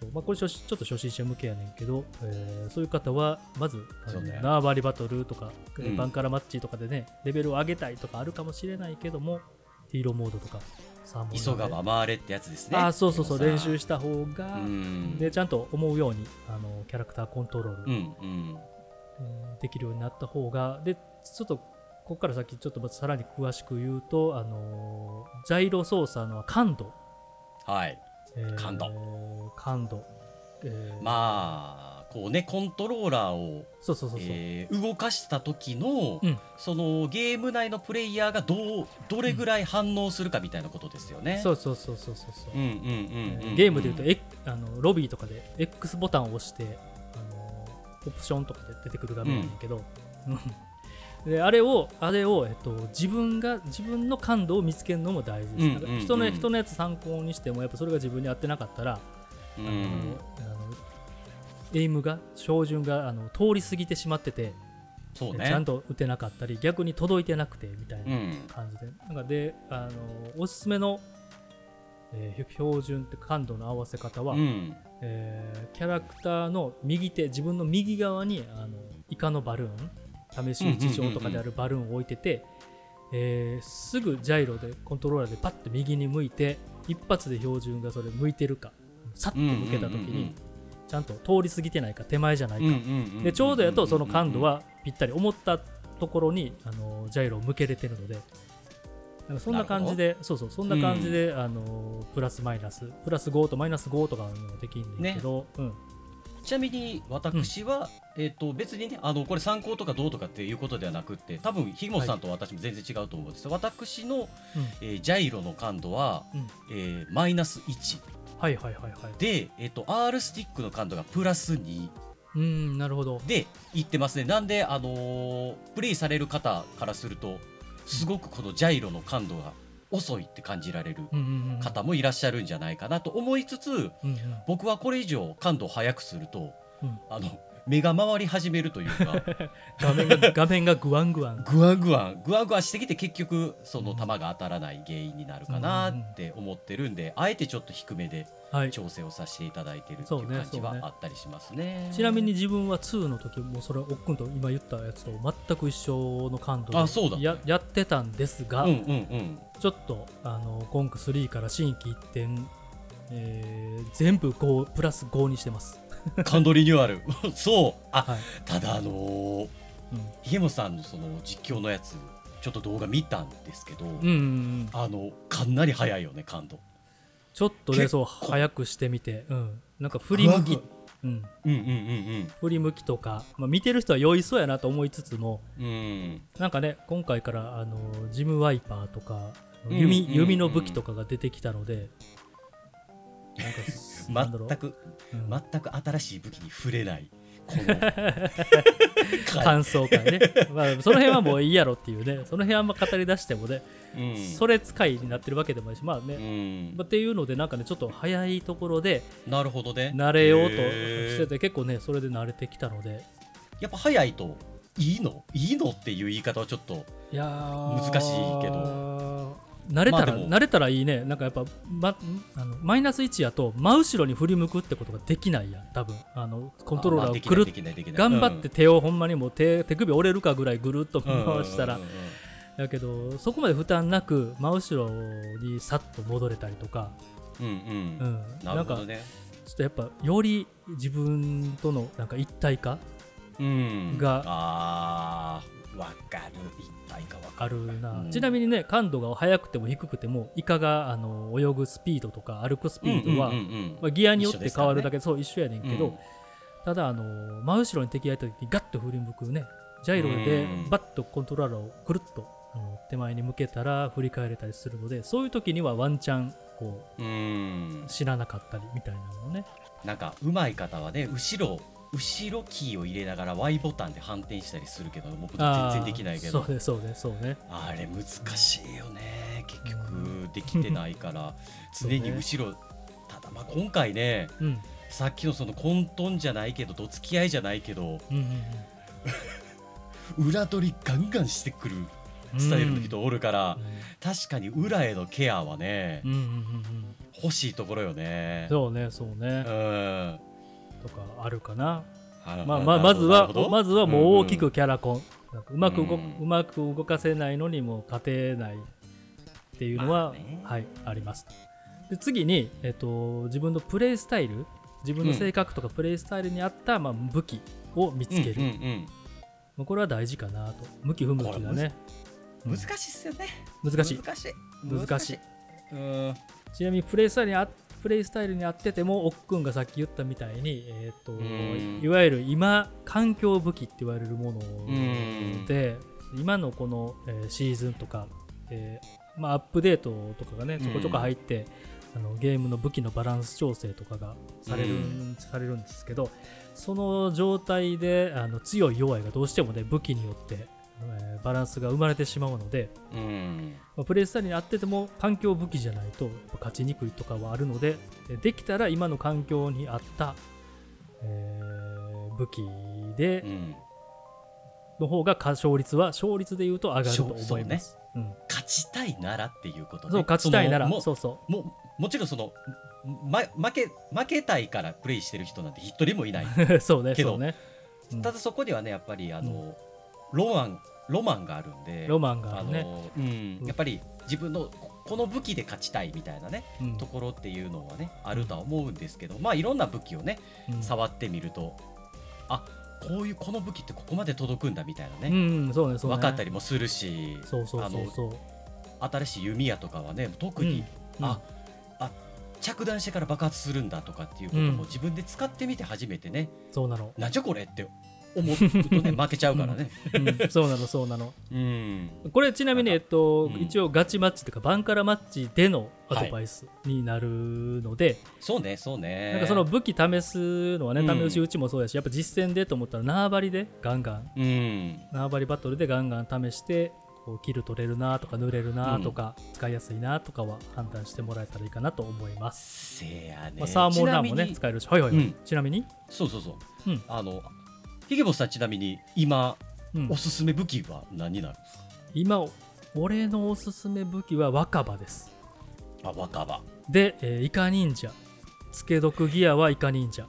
そう。まあ、これ初ちょっと初心者向けやねんけど、えーそういう方はまずあのそうね。縄張りバトルとか、うん。バンカラマッチとかでねレベルを上げたいとかあるかもしれないけどもヒーローモードとかサーモン急がば回れってやつですね。あそうそうそう練習した方が、うん。でちゃんと思うようにあのキャラクターコントロール、うんうん。えーできるようになった方がでちょっとここから先ちょっとまたさらに詳しく言うと、あのージャイロ操作の感度、はい。えー感度。感度、えー。まあこうねコントローラーを、動かした時の、うん。そのゲーム内のプレイヤーがどうどれぐらい反応するかみたいなことですよね。そうそうそうそうそうそう。うんうゲームでいうと、えあのロビーとかで X ボタンを押してあのオプションとかで出てくる画面やねんけど、うん であれをあれを、えっと、自分が自分の感度を見つけるのも大事です、うんうんうん人の人のやつ参考にしてもやっぱそれが自分に合ってなかったら、うん。あのエイムが照準があの通り過ぎてしまってて、そうね。ちゃんと打てなかったり逆に届いてなくてみたいなうん。感じで、なんかであのおすすめの、えー標準って感度の合わせ方は、うん。えーキャラクターの右手自分の右側にあのイカのバルーン試し打ち場とかであるバルーンを置いてて、えーすぐジャイロでコントローラーでパッと右に向いて一発で標準がそれ向いてるかさっと向けた時にちゃんと通り過ぎてないか手前じゃないか、でちょうどやとその感度はぴったり思ったところにあのジャイロを向けれてるのでなんかそんな感じでそうそうそんな感じで、あのプラスマイナスプラス5とマイナス5とかもできるんだけど、うん、ちなみに私は、えっと別にねあのこれ参考とかどうとかっていうことではなくって多分ひもさんと私も全然違うと思うんです。よ、私の、えージャイロの感度は、うん。えーマイナス1はいはいはいはい。で、えっと R スティックの感度がプラス2うんなるほど。で言ってますね。なんで、あのープレイされる方からするとすごくこのジャイロの感度が遅いって感じられる方もいらっしゃるんじゃないかなと思いつつ僕はこれ以上感度を速くすると、うん。あの目が回り始めるというか。画面が画面がグワングワン。グワングワン。グワングワンしてきて結局その球が当たらない原因になるかなって思ってるんであえてちょっと低めではい。調整をさせていただいてるっていうう感じはあったりしますね。ちなみに自分は2の時もそれおっくんと今言ったやつと全く一緒の感度あそうだでややってたんですが、うんうんうん。ちょっとあのコンク3から新規一点、えー全部5プラス5にしてます。感度リニューアル。そう。あはい。ただあのーうん。ひげもさんのその実況のやつちょっと動画見たんですけど、うんうんうん、あのかなり早いよね感度。ちょっとねそう早くしてみて、うん、なんか振り向きぐわ、うん、うんうんうん振り向きとか、まあ、見てる人は酔いそうやなと思いつつもうん。うんなんかね今回からあのジムワイパーとかうん弓,、うん弓の武器とかが出てきたので、なんか全くうん。全く新しい武器に触れないこの。回 感想会ね、まあ、その辺はもういいやろっていうね。その辺あんま語り出してもね、うん。それ使いになってるわけでもないしまあね、うん。まあっていうのでなんかねちょっと早いところでなるほどね。慣れようとしてて結構ねそれで慣れてきたので。やっぱ早いといいの？いいのっていう言い方はちょっと難しいけど慣れたら、まあ慣れたらいいね。なんかやっぱ、ま、あのマイナス1やと真後ろに振り向くってことができないやん。多分。あのコントローラーをくる頑張って手をほんまにもう手手首折れるかぐらいぐるっと回したら。だけどそこまで負担なく真後ろにさっと戻れたりとか、うんううん。ん、なるほどね。ちょっとやっぱより自分とのなんか一体化うん。があーわかる。一体かわかあるるな、うん。ちなみにね感度が速くても低くてもイカがあの泳ぐスピードとか歩くスピードは、まあ、ギアによって変わるだけでそう一緒やねんけど、うん。ただあの真後ろに敵がいた時にガッと振り向くね。ジャイロでうん。バッとコントローラーをくるっとあの手前に向けたら振り返れたりするのでそういう時にはワンチャンこう知らなかったりみたいなのをね。なんか上手い方はね後ろ後ろキーを入れながら Y ボタンで反転したりするけど僕全然できないけど。そうねそうねそうね。あれ難しいよね。結局できてないから。常に後ろただまあ今回ねうん。さっきのその混沌じゃないけどどつき合いじゃないけどうんうん。裏取りガンガンしてくるうんスタイルの人おるから、うん。確かに裏へのケアはね、うんうんうんうん。欲しいところよね。そうねそううねんとかあるかな。あまあまあまずはまずはもう大きくうんキャラコン、うまく動、ううんまく動かせないのにも勝てないっていうのは、はいあります。で次に、えっと自分のプレイスタイル。自分の性格とかプレイスタイルに合った、まあ、武器を見つける、まあこれは大事かなと。向き不向きがね。うん。難しいっすよね。難しい。難しい。難しい。うん。ちなみにプレイスタイルにあプレイスタイルに合っててもおっくんがさっき言ったみたいに、えー、とん。いわゆる今環境武器って言われるものん。で今のこの、えーシーズンとか、えーまあ、アップデートとかがねちょこちょこ入って、あのゲームの武器のバランス調整とかがされる,、うん。されるんですけどその状態であの強い弱いがどうしてもね武器によって、えーバランスが生まれてしまうので、うん。まあ、プレイスタイルに合ってても環境武器じゃないと勝ちにくいとかはあるのでえできたら今の環境に合った、えー武器でうんの方が勝率は勝率で言うと上がると思いそうね。ます。うん。勝ちたいならっていうことね。そう勝ちたいなら。そのもそうそももちろんその、ま、負け負けたいからプレイしてる人なんて一人もいない。うそうねけどそうね、うん。ただそこにはねやっぱりあの、ロマンロマンがあるんで。ロマンがああるね。のうん、やっぱり自分のここの武器で勝ちたいみたいなねうん。ところっていうのはねあるとは思うんですけどまあいろんな武器をねうん。触ってみるとあこういうこの武器ってここまで届くんだみたいなうね、んそうねそうね。分かったりもするし新しい弓矢とかはね特に、うんああ着弾してから爆発するんだとかっていうことうん。も自分で使ってみて初めてね、そうなの、なんじゃこれって思うとね負けちゃうからね。うん、そうなのそうなの。うん。これちなみに、えっとうん。一応ガチマッチというかバンカラマッチでのアドバイスになるので、そうねそうね。なんかその武器試すのはねうん。試し打ちもそうやし、やっぱ実戦でと思ったら縄張りでガンガン。うん。縄張りバトルでガンガン試してこうキル取れるなとか塗れるなとか、使いやすいなとかは判断してもらえたらいいかなと思います、せやね、まあ、サーモンランもね使えるし。はいはい、はい。うん。ちなみに、そうそうそう、うん。あのヒゲボスさんちなみに今うん。おすすめ武器は何になるんですか、今俺のおすすめ武器は若葉です。あ若葉。で、えーイカ忍者。つけ毒ギアはイカ忍者。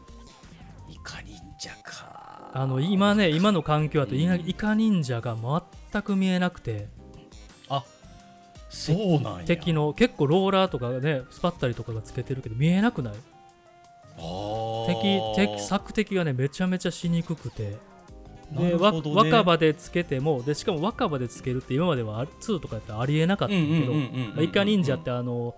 イカ忍者か。あの今ね今の環境だとイイカ忍者が全く見えなくて。あそうなんや。敵の結構ローラーとかねスパッタリとかがつけてるけど見えなくない？敵敵索敵がねめちゃめちゃしにくくて。で、若葉でつけてもでしかも若葉でつけるって今まではあ2とかやったらありえなかったけど、うんうんうんうんうんまあイカ忍者ってあの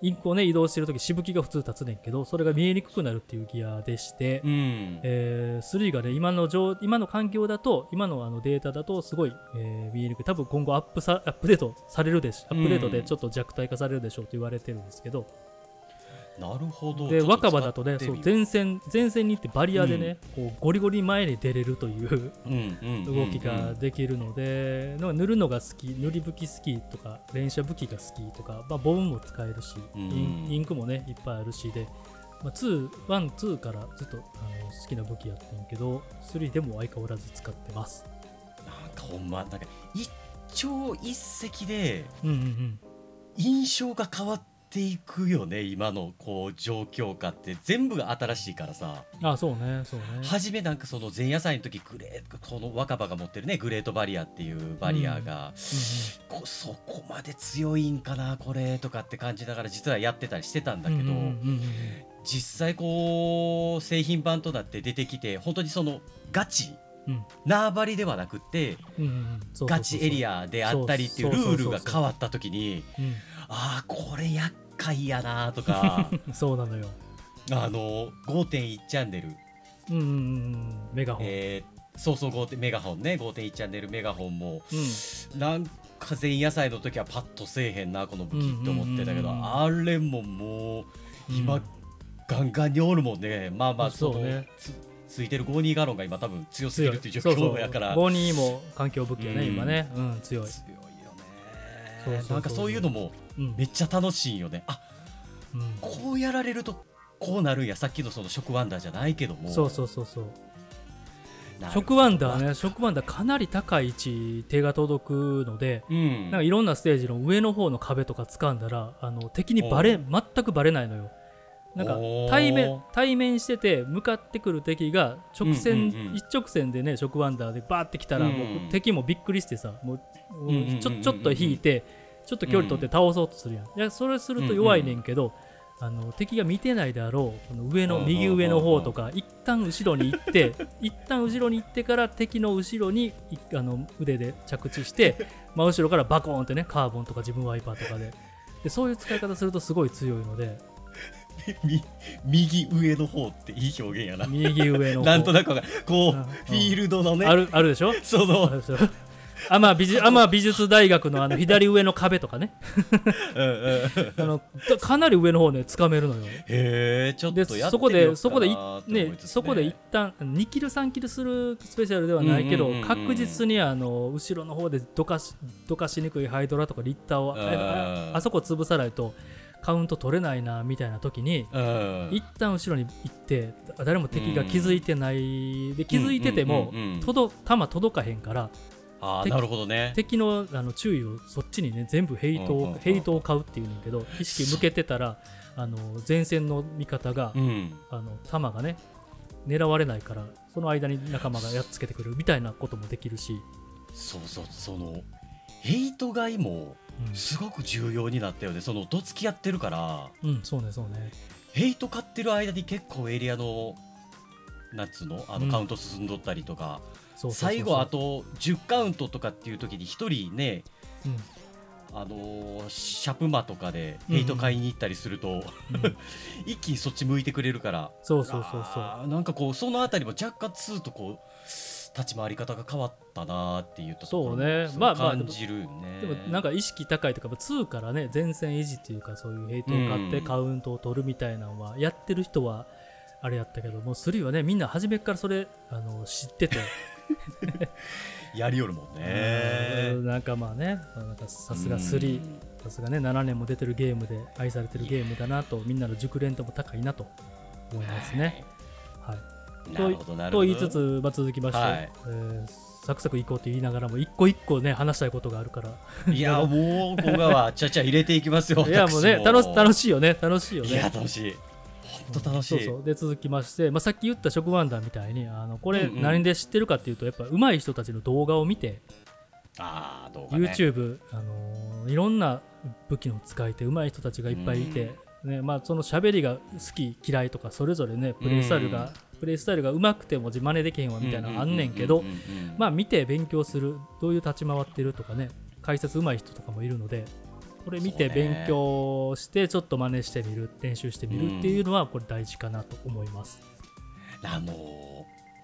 インクをね移動してるときしぶきが普通立つねんけどそれが見えにくくなるっていうギアでして、うん。えー3がね今の状今の環境だと今のあのデータだとすごい、えー見えにくい。多分今後アップさアップデートされるでしアップデートでちょっと弱体化されるでしょうと言われてるんですけど、なるほど。で若葉だとねそう前線前線に行ってバリアでね、こうゴリゴリ前に出れるというううんうんうんうん。動きができるので、なんか塗るのが好き塗り武器好きとか連射武器が好きとか、まあ、ボムも使えるし、うん。インインクもねいっぱいあるしで、まあ、2、1、2からずっとあの好きな武器やってんけど3でも相変わらず使ってます。なんかほんまなんか一朝一夕でうんうんうん。印象が変わっていくよね今のこう状況下って全部が新しいからさ。あそうねそうね。初めなんかその前夜祭の時グレーこの若葉が持ってるねグレートバリアっていうバリアが、こそこまで強いんかなこれとかって感じながら実はやってたりしてたんだけど、うんうんうんうん。実際こう製品版となって出てきて本当にそのガチうん。縄張りではなくってガチエリアであったりっていうルールが変わった時にああこれ厄介やなとか。う んそうなのよ。あの5.1チャンネル、うんうんうんうん。メガホン。えー、そうそう5メガホンね。5.1チャンネルメガホンも。うん。なんか前夜祭の時はパッとせえへんなこの武器って思ってたけど、うんうんうんうん。あれももう今、うん。ガンガンにおるもんね。まあまあそうね。つついてる52ガロンが今多分強すぎるっていう状そうそう。況やからボニーも環境武器やね、うん。今ね、うん、強い、強いよねそうそうそうなんかそういうのもうんめっちゃ楽しいよね。あうん。こうやられるとこうなるんや。さっきのその食ワンダーじゃないけども。そうそうそうそう。食ワンダーね食ワンダーかなり高い位置手が届くのでうん。なんかいろんなステージの上の方の壁とか掴んだらあの敵にバレ全くバレないのよ。なんか対面対面してて向かってくる敵が直線、うんうんうん。一直線でね食ワンダーでバーって来たら、うんもう敵もびっくりしてさもうちょちょっと引いてちょっと距離取って倒そうとするやん、いやそれすると弱いねんけど、あの敵が見てないであろうこの上のうんうんうんうん右上の方とか一旦後ろに行って 一旦後ろに行ってから敵の後ろにいあの腕で着地して 真後ろからバコーンってねカーボンとか自分ワイパーとかで。でそういう使い方するとすごい強いので。み右上の方っていい表現やな。右上の方。なんとなくこう、うんフィールドのね。あるあるでしょ？あそのアマ美術アマ美術大学のあの左上の壁とかね。うんうん。うんあのかなり上の方ね掴めるのよ。へえちょっでとやってそこみようかなでそこでいと思いねつつそこで一旦2キル3キルするスペシャルではないけど、うんうんうんうん確実にあの後ろの方でどかしどかしにくいハイドラとかリッターをうん。あああそこ潰さないとカウント取れないなみたいな時にうん。一旦後ろに行って誰も敵が気づいてない。で気づいててもうんうんうんうん届弾届かへんから敵ああなるほどね。敵のあの注意をそっちにね全部ヘイトを、うんうんうん。ヘイトを買うっていうんだけど意識向けてたらあの前線の味方が、うん。あの弾がね狙われないからその間に仲間がやっつけてくるみたいなこともできるし、そうそうそのヘイト買いもうんすごく重要になったよね。そのどつき合ってるから。うん、そうねそうね。ヘイト買ってる間に結構エリアのなんつうの？あのうん。カウント進んどったりとか、そうそうそうそう最後あ、と10カウントとかっていう時に1人ねうん。あのーシャプマとかでうんヘイト買いに行ったりすると、うん。一気にそっち向いてくれるからそうそうそうそう。なんかこうそのあたりも若干2とこう立ち回り方が変わったなーっていうところもそうね。まあまあ感じるよね、でもなんか意識高いとか2からね前線維持っていうかそういうヘイトを買ってうんカウントを取るみたいなのはやってる人はあれやったけどもう3はねみんな初めからそれあの知ってて やりよるもんうねん。なんかまあねさすが3さすがね7年も出てるゲームで愛されてるゲームだなとみんなの熟練度も高いなと思いますね。はい。なるほどなるほど。と言いつつ、まあ、続きまして、はい。えーサクサクいこうと言いながらも一個一個ね話したいことがあるから。いやもうここがはちゃちゃ入れていきますよ いやもうね楽し楽ししいよね楽しいよいやね。楽しい本当楽しいそう。そうで続きまして、まあ、さっき言った食ワンダーみたいにあのこれ何で知ってるかっていうとやっぱ上手い人たちの動画を見て、ああ動画ね。YouTube、あのーいろんな武器の使い手上手い人たちがいっぱいいて、ねまあ、その喋りが好き嫌いとかそれぞれねプレイスタイルが、プレイスタイルが上手くても自真似できへんわみたいなのあんねんけど、まあ見て勉強するどういう立ち回ってるとかね解説上手い人とかもいるのでこれ見て勉強してちょっと真似してみる練習してみるっていうのはこれ大事かなと思います。あの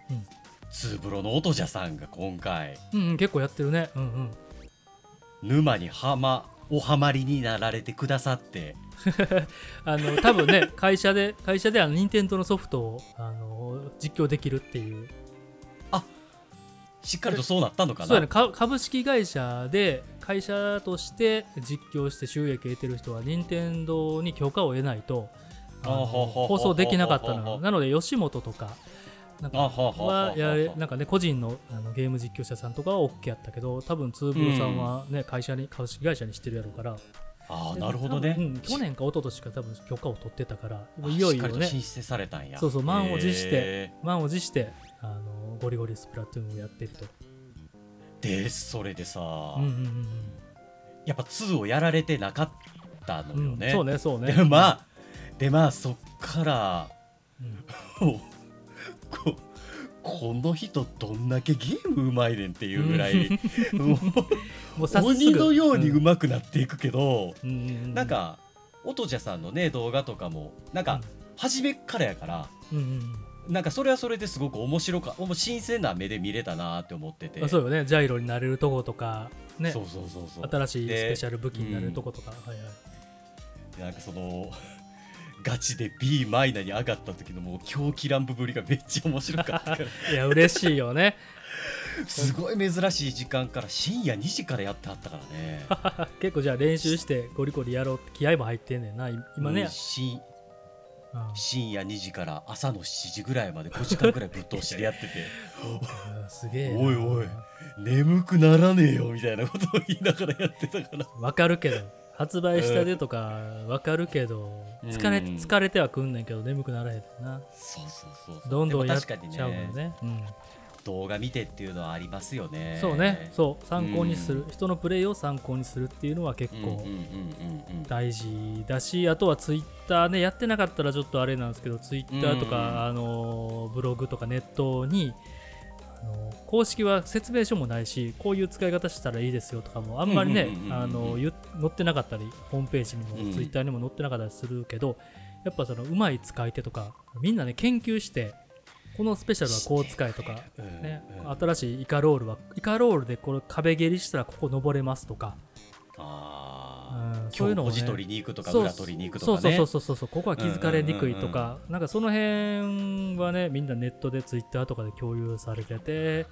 うんー。ツーブロの音じゃさんが今回。うん、うん、結構やってるね。うんうん。沼にはまおはまりになられてくださって。あの多分ね 会社で会社であの任天堂のソフトをあの実況できるっていう。しっかりとそうなったのかな。そうやね。か株式会社で会社として実況して収益得てる人は任天堂に許可を得ないと放送できなかったの。なので吉本とかなんかあはやれなんかね個人のあのゲーム実況者さんとかは OK やったけど多分ツーブロさんはね、会社に株式会社にしてるやろうから。ああなるほどね。うん去年か一昨年か多分許可を取ってたからあいよいよね。申請されたんや。そうそう満を持してへ満を持してあのゴリゴリスプラトゥーンをやってると、ーでそれでさ、うんうんやっぱ2をやられてなかったのうんうんよね、そうねそうね。でまあでまあそっからうん。もうここの人どんだけゲームうまいねんっていうぐらい、ももうう早速鬼のようにううまくなっていくけど、んうん。うんなんか音じゃさんのね動画とかもなんか初めっからやからうんうんなんかそれはそれですごく面白か新鮮な目で見れたなって思ってて。そうよね。ジャイロになれるとことかね。そうそうそうそう。新しいスでペシャル武器になれるとことか、はいはい。なんかその ガチで B マイナーに上がった時のもう狂気乱舞ぶりがめっちゃ面白かったから。いや嬉しいよね。すごい珍しい時間から深夜2時からやってはったからね。結構じゃあ練習してゴリゴリやろうって気合も入ってんねんな今ね。うん、深うん深夜2時から朝の7時ぐらいまで5時間ぐらいぶっ通しでやってて。うんすげえな。おいおい眠くならねえよみたいなことを言いながらやってたから。わかるけど発売したでとかわかるけど疲れうん。疲れてはくんねんけど眠くならへんな。そうそうそうどんどんやっちゃうもんね。うん動画見てっていうのはありますよね。そうね。そう。参考にする。う人のプレイを参考にするっていうのは結構大事だしあとはツイッターねやってなかったらちょっとあれなんですけどツイッターとうんかあのブログとかネットにあの公式は説明書もないしこういう使い方したらいいですよとかもあんまりね載ってなかったりホームページにうん。もツイッターにも載ってなかったりするけどやっぱそのうまい使い手とかみんなね研究してこのスペシャルはこう使えとかうんねうん新しいイカロールはイカロールでこれ壁蹴りしたらここ登れますとか。ああうんそういうのをね。今日文字取りに行くとか裏取りに行くとかね。そうそうそうそうそう。ここは気づかれにくいとか、なんかその辺はねみんなネットでツイッターとかで共有されてて、え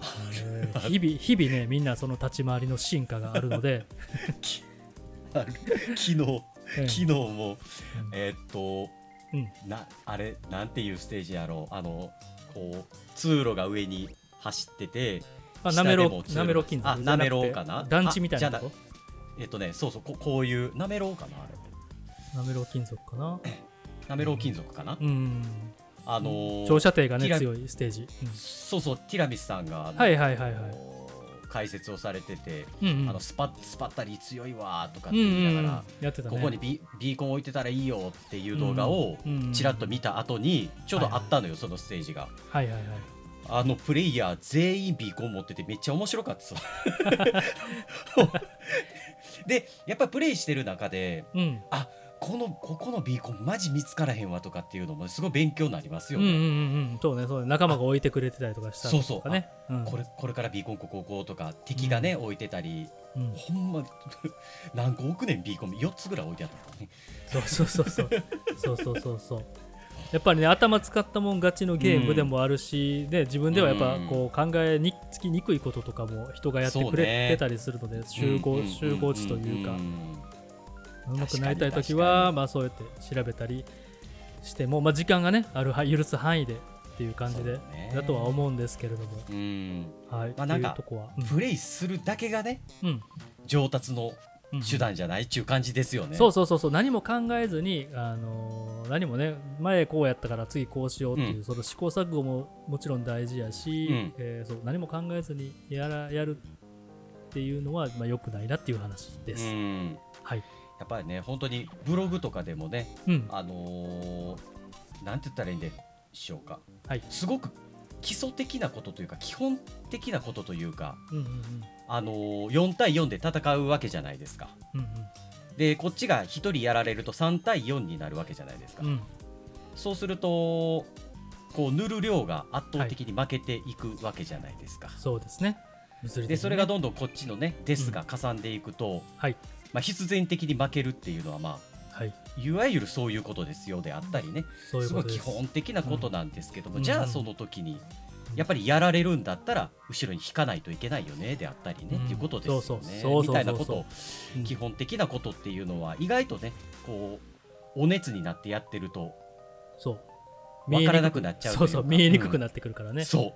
ー日々日々ねみんなその立ち回りの進化があるので、昨日 え昨日も。うん。えーっとうん。なあれなんていうステージやろう。あのこう通路が上に走っててあ下なめろなめろ金属。あなめろうかな。団地みたいなえっとねそうそうここういうなめろうかなあれ。なめろ金属かな？なめろう金属かな、うん。あのー長射程がね強いステージ、うん。そうそうティラミスさんがはいはいはいはい解説をされてて、うんうん。あのスパスパッタリー強いわーとかってうんうんうん。言いながら、やってたね。ここにビビーコン置いてたらいいよっていう動画をうんうんちらっと見た後にちょうどあったのよ、そのステージが。はいはいはい。あのプレイヤー全員ビーコン持っててめっちゃ面白かった。さ。でやっぱプレイしてる中でうん。あこのここのビーコンマジ見つからへんわとかっていうのもすごい勉強になりますよね。うんうんうん、そうねそうね。仲間が置いてくれてたりとかしたりとか、ね、そうそう。ね、うん、これこれからビーコンこここうとか敵がね、うん、置いてたり、うん、ほんま 何個億年ビーコン。4つぐらい置いてあったね。そうそうそうそう。そうそうそうそう。やっぱりね頭使ったもん勝ちのゲームでもあるし、うん、自分ではやっぱこう考えにつきにくいこととかも人がやってくれてたりするので、ね、集合、集合地というか、うまくなりたい時はにまあそうやって調べたりしても、まあ、時間がねあるは許す範囲でっていう感じで、だとは思うんですけれども、うん。はい、まあなんかプレイするだけがねうん。上達のうん手段じゃないっていう感じですよね。そうそうそうそう。何も考えずに、あのー何もね前こうやったから次こうしようっていう、うん。その試行錯誤ももちろん大事やし、うん。えーそう何も考えずにやらやるっていうのは、まあ、良くないなっていう話です。うん。はい、やっぱりね本当にブログとかでもねうん。あのーなんて言ったらいいんでしょうか、はい。すごく基礎的なことというか基本的なことというか、うんうんあのー4対4で戦うわけじゃないですか。うんうん。でこっちが1人やられると3対4になるわけじゃないですか。うん。そうするとこう塗る量が圧倒的に負けていくわけじゃないですか。そうですね。ね。でそれがどんどんこっちのねデスがかさんでいくと、はいまあ、必然的に負けるっていうのはまあはい。いわゆるそういうことですよであったりね。そうす。ごい基。本的なことなんですけども、うんうん。じゃあその時にやっぱりやられるんだったら後ろに引かないといけないよねであったりね、うん。っていうことですよね。そうそう。そうそうそうみたいなことうん。基本的なことっていうのは意外とねこうお熱になってやってるとそう。分からなくなっちゃうそうそう。見えにくくなってくるからね、そ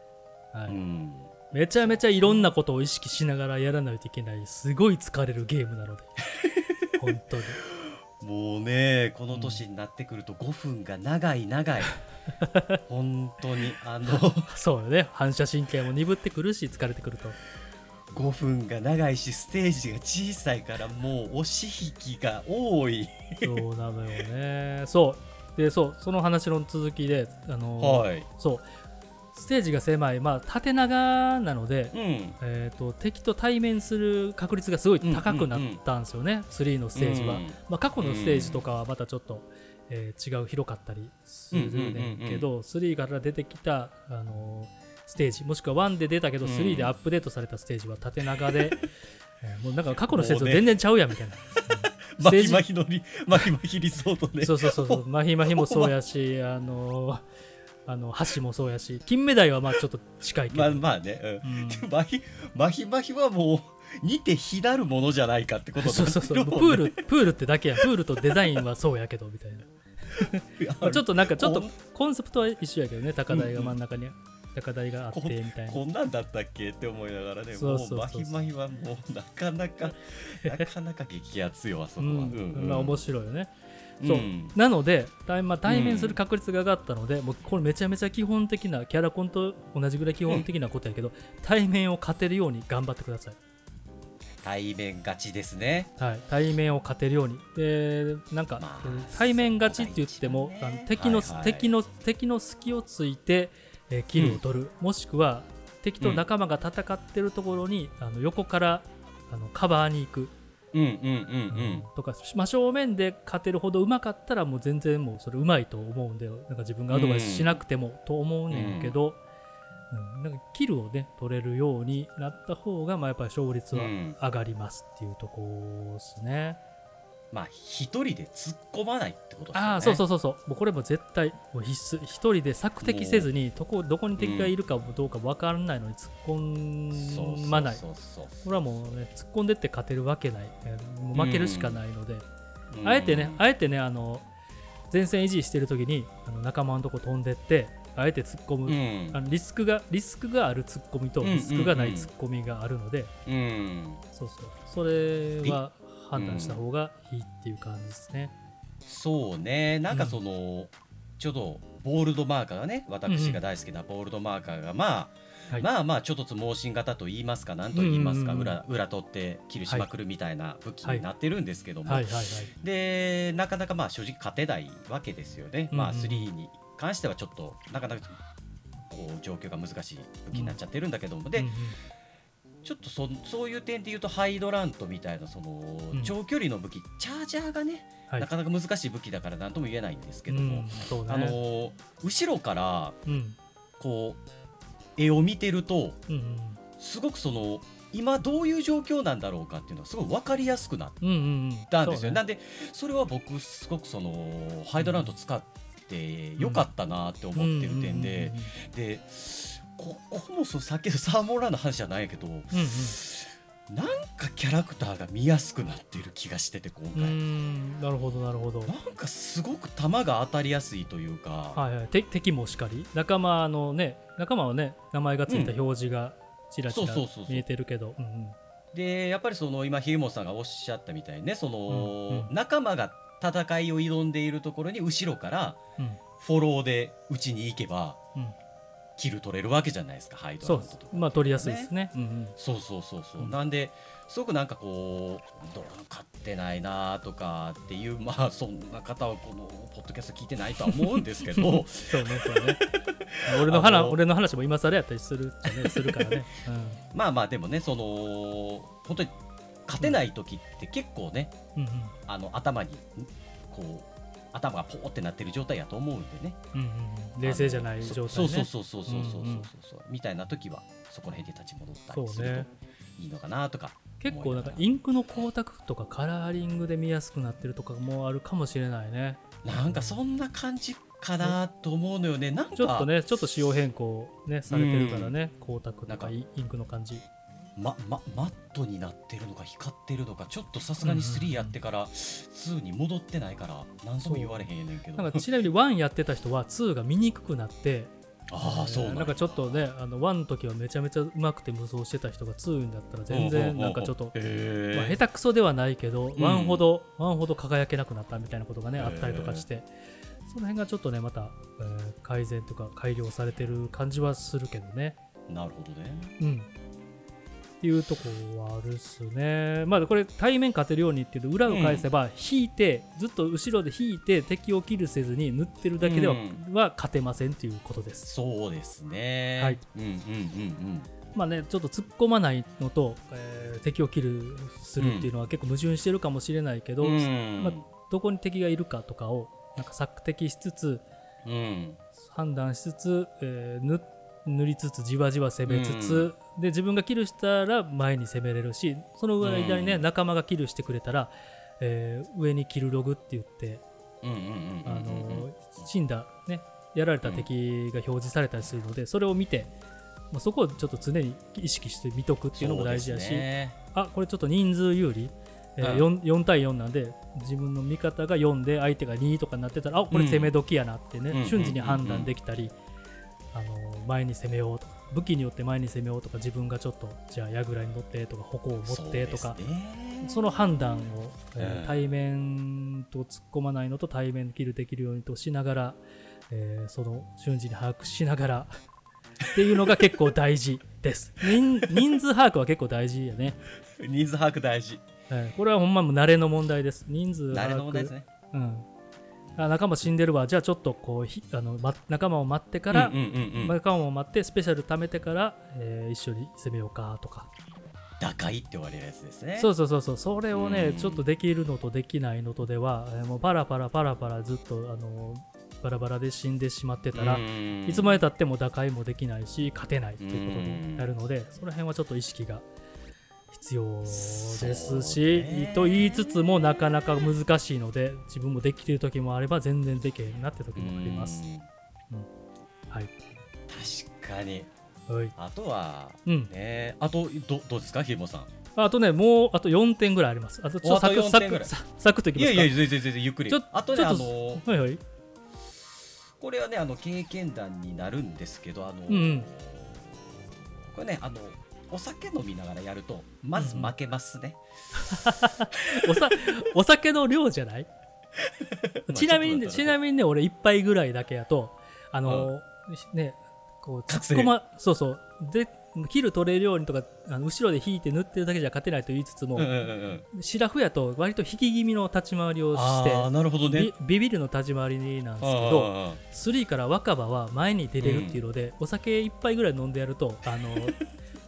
う、はい。うんめちゃめちゃいろんなことを意識しながらやらないといけない。すごい疲れるゲームなので。本当に。もうねこの年になってくると5分が長い長い。本当にあの。そうよね。反射神経も鈍ってくるし疲れてくると。5分が長いしステージが小さいからもう押し引きが多い。そうなのよね。そう。でそう。その話の続きであのーはい。そうステージが狭いまあ縦長なので、うん。えー、と敵と対面する確率がすごい高くなったんですよね、3のステージは、うんまあ、過去のステージとかはまたちょっと、えー違う広かったりするねんけど、3から出てきた、あのーステージもしくは1で出たけどうん3でアップデートされたステージは縦長で、えーもうなんか過去のステージと全然ちゃうやんみたいな、うん。マヒマヒのリマヒマヒリゾートで。そうそうそうそう。マヒマヒもそうやし あのーあの橋もそうやし金目鯛はまあちょっと近いけど、まあまあね、うん。うん。マヒマヒマヒはもう似て非なるものじゃないかってことそうそうそう、プール、プールってだけや、プールとデザインはそうやけどみたいな。ま あちょっとなんか、ちょっとコンセプトは一緒やけどね、高台が真ん中に、高台があってみたいな。こんなんだったっけって思いながらね。そうそうマヒマヒはもうなかなかなかなか激アツよあそこは、うん。うんうん。まあ面白いよね。そう。うん。なので、対まあ、対面する確率が上がったので、もうこれめちゃめちゃ基本的な、キャラコンと同じぐらい基本的なことやけど、対面を勝てるように頑張ってください。対面勝ちですね。はい、対面を勝てるように。で、なんか、まあ対面勝ちって言っても、ね。あの敵の、はいはい。敵の敵の隙をついて、えーキルを取る、もしくは敵と仲間が戦ってるところに、あの横からあのカバーに行く、うんうんうんうんとか真正面で勝てるほど上手かったらもう全然もうそれ上手いと思うんでなんか自分がアドバイスしなくてもと思うねんけど、うん。なんかキルをね取れるようになった方がまあやっぱり勝率はうん。上がりますっていうとこですね。まあ一人で突っ込まないってことですよね。ああそうそううそうそう。もうこれも絶対もう必須一人で索敵せずにどこどこに敵がいるかもどうか分からないのに突っ込まない。これはもうね突っ込んでって勝てるわけない。えーもう負けるしかないので、あえてねあえてねあの前線維持してる時にあの仲間のとこ飛んでってあえて突っ込む、うん。あのリスクがリスクがある突っ込みとうんうんうん。リスクがない突っ込みがあるので、うん。そうそう。それは判断した方がいいっていう感じですね。そうね。なんかその、ちょうどボールドマーカーがね私が大好きなボールドマーカーがまあ、はい。まあまあちょっとつ盲信型と言いますか何と言いますか、うんうんうん。裏裏取ってキルしまくるみたいな武器になってるんですけども。でなかなかまあ正直勝てないわけですよね、まあうんうん3に関してはちょっとなかなかこう状況が難しい武器になっちゃってるんだけども、で、うんうんちょっとそそういう点で言うとハイドラントみたいなその、うん。長距離の武器チャージャーがね、はい。なかなか難しい武器だから何とも言えないんですけども、うんね。あのー後ろからうん。こう絵を見てるとうんうんすごくその今どういう状況なんだろうかっていうのがすごい分かりやすくなったんですよ、なんでそれは僕すごくそのハイドラント使ってよかったなって思ってる点で、でここもそうさっきのサーモンランの話じゃないけど、うんうん。なんかキャラクターが見やすくなってる気がしてて今う回、ん。なるほどなるほど。なんかすごく球が当たりやすいというか、はいはい、て敵もしかり。仲間のね仲間はね名前がついた表示がちらちら見えてるけど。でやっぱりその今ひげもさんがおっしゃったみたいにね。その、うんうん。仲間が戦いを挑んでいるところに後ろからうん。フォローで打ちに行けばうんキル取れるわけじゃないですかハイドそうランドとか。まあ取りやすいですね。うんうん。そうそうそうそう、うん。なんですごくなんかこうドラム勝ってないなとかっていう まあそんな方はこのポッドキャスト聞いてないとは思うんですけど。そうねそうね。俺の話俺の話も今更やったりするねするからね、まあまあでもねその本当に勝てない時って結構ねうん、うん。あの頭にこう頭がポーってなってる状態やと思うんでね、うんうん、冷静じゃない状態、ね、そうそうそうそうそうそうそうみたいな時はそこら辺で立ち戻ったりするといいのかなとか結構なんかインクの光沢とかカラーリングで見やすくなってるとかもあるかもしれないね。なんかそんな感じかなと思うのよね。なんかちょっとねちょっと仕様変更ねされてるからね、うん、光沢とかインクの感じ。ままマットになってるのか光ってるのかちょっとさすがに3やってから2に戻ってないから何とも言われへんねんけど。なんかちなみに1やってた人は2が見にくくなってああそうなんや。なんかちょっとねあの1の時はめちゃめちゃうまくて無双してた人が2になったら全然なんかちょっと、へまあ、え下手くそではないけど、ん。1ほど1ほど輝けなくなったみたいなことがねあったりとかしてその辺がちょっとねまた、えー改善とか改良されてる感じはするけどね。なるほどね。うんっていうとこはあるっすね。まあこれ対面勝てるようにっていうと裏を返せば引いて、ずっと後ろで引いて敵をキルせずに塗ってるだけでは,、うん。は勝てませんっていうことです。そうですね。はい。うんうんうんまあねちょっと突っ込まないのと、えー敵をキルするっていうのは結構矛盾してるかもしれないけど、うん。うんまあ、どこに敵がいるかとかをなんか索敵しつつうん。判断しつつ、えー塗塗りつつじわじわ攻めつつ、で自分がキルしたら前に攻めれるしその間にね、うん。仲間がキルしてくれたら、えー上にキルログって言って、死んだ、ね、やられた敵が表示されたりするので、それを見て、まあ、そこをちょっと常に意識して見とくっていうのも大事やし、ね。あこれちょっと人数有利、えーうん。4, 4対4なんで自分の味方が4で相手が2とかになってたらあこれ攻め時やなってね、うん瞬時に判断できたり、あの前に攻めようとか武器によって前に攻めようとか自分がちょっとじゃあ櫓に乗ってとか矛を持ってとかその判断を、え対面と突っ込まないのと対面キルできるようにとしながら、えーその瞬時に把握しながら っていうのが結構大事です。人人数把握は結構大事やね。人数把握大事。はい、これはほんまもう慣れの問題です。人数把握。誰の問題ですね。うん、あ仲間死んでるわ、じゃあちょっとこうひあの、ま、仲間を待ってから、うんうんうんうん。仲間を待ってスペシャル貯めてから、えー一緒に攻めようかとか、打開って言われるやつですね。そうそうそうそう。それをね、うん。ちょっとできるのとできないのとでは、えーもうパラパラパラパラずっとあのバラバラで死んでしまってたら、うんいつまでたっても打開もできないし勝てないっていうことになるので、その辺はちょっと意識が必要ですし、ね。と言いつつもなかなか難しいので自分もできてる時もあれば全然できへんなって時もあります。うん。はい、確かに。はい。あとはうん、ねあとどどうですか？ひもさん。あとねもうあと4点ぐらいあります。あとちょっとサおあと4クサクササクッといきいますか？やいや全然全然ゆっくり。ちょあとねちょっとあのはいはい。これはねあの経験談になるんですけどあの、うんうん。これねあのお酒飲みながらやるとまず負けますね、おさお酒の量じゃない？ま あちなみにね、ちなみにね、俺一杯ぐらいだけやと、あの、ね、こう、突っ込ま、そうそう、で、キル取れるようにとか、あの後ろで引いて塗ってるだけじゃ勝てないと言いつつも、うんうんうんうん。シラフやと割と引き気味の立ち回りをして、ああなるほどね。ビビビるの立ち回りなんですけど、あ3から若葉は前に出れるっていうので、お酒一杯ぐらい飲んでやると、あの、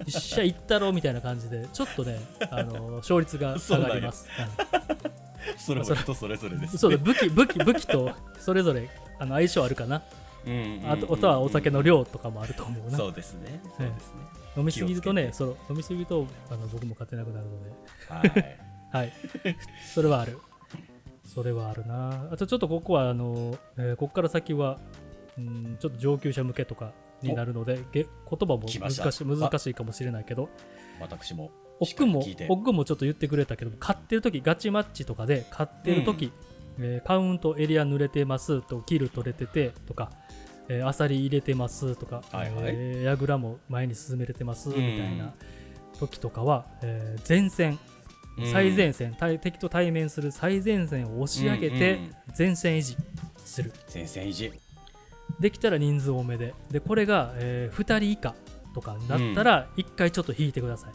一社行ったろみたいな感じで、ちょっとね、あの勝率が下がります。うんーそれも人それぞれです、ね、そうだ武器武器武器とそれぞれあの相性あるかな、うんうんうんうんあとあとはお酒の量とかもあると思うな。そうですね。そうですね、飲みすぎるとねそう飲みすぎるとあの僕も勝てなくなるので。はい。はい。それはある。それはあるな。あとちょっとここはあの、えーここから先はうんちょっと上級者向けとかになるのでげ言葉も難し難しいかもしれないけど。私も奥君も奥君もちょっと言ってくれたけど勝ってる時ガチマッチとかで勝ってる時、えーカウントエリア濡れてますとキル取れててとか、えーアサリ入れてますとか、はいはい。えーヤグラも前に進めれてますみうん。たいな時とかは、えー前線。最前線、対敵と対面する最前線を押し上げてうんうん。前線維持する、先生維持できたら人数多めで。でこれが、え2人以下とかになったら1回ちょっと引いてください、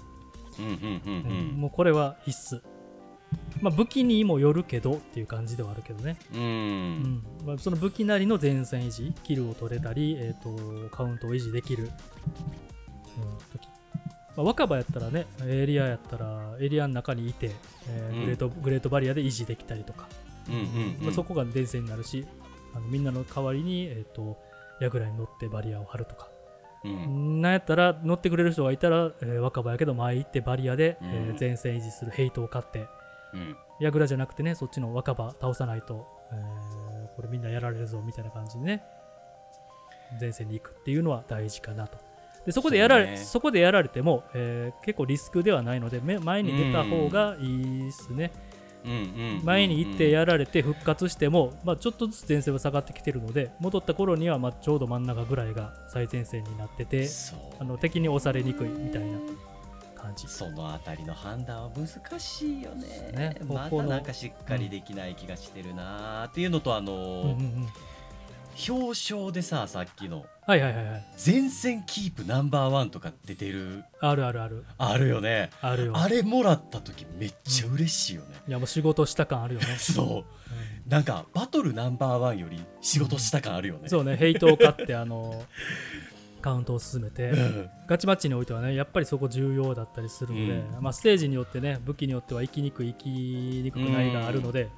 うんうんうんうん。もうこれは必須、まあ、武器にもよるけどっていう感じではあるけどね、うん。ううん。んまあ、その武器なりの前線維持キルを取れたり、えー、とカウントを維持できる、うん、時。まあ、若葉やったらねエリアやったらエリアの中にいて、えーうん。グレートグレートバリアで維持できたりとか、うんうん。まあ、そこが前線になるしあのみんなの代わりに、えー、とヤグラに乗ってバリアを張るとか、うん。なんやったら乗ってくれる人がいたら、えー若葉やけど前行ってバリアで、うん。えー前線維持するヘイトを買って。うん。ヤグラじゃなくてねそっちの若葉倒さないと、えーこれみんなやられるぞみたいな感じでね。前線に行くっていうのは大事かなと。でそこでやられそ,、ね。こでやられても、えー結構リスクではないのでめ前に出た方がいいですね、うんうん前に行ってやられて復活しても、まあ、ちょっとずつ前線は下がってきてるので戻った頃にはまあちょうど真ん中ぐらいが最前線になっててあの敵に押されにくいみたいな感じ。そのあたりの判断は難しいよね。ね。まここのだなんかしっかりできない気がしてるなーっていうのとあのうん。うんーうん。表彰でささっきのはいはいはいはい。前線キープナンバーワンとか出てる。あるあるある。あるよね。あるよ。あれもらった時めっちゃ嬉しいよね、いやもう仕事した感あるよね、そう。なんかバトルナンバーワンより仕事した感あるよね、そうねヘイトを買ってあの カウントを進めて。うん。ガチマッチにおいてはねやっぱりそこ重要だったりするので、うん。まあ、ステージによってね武器によっては生きにくい生きにくくないがあるので、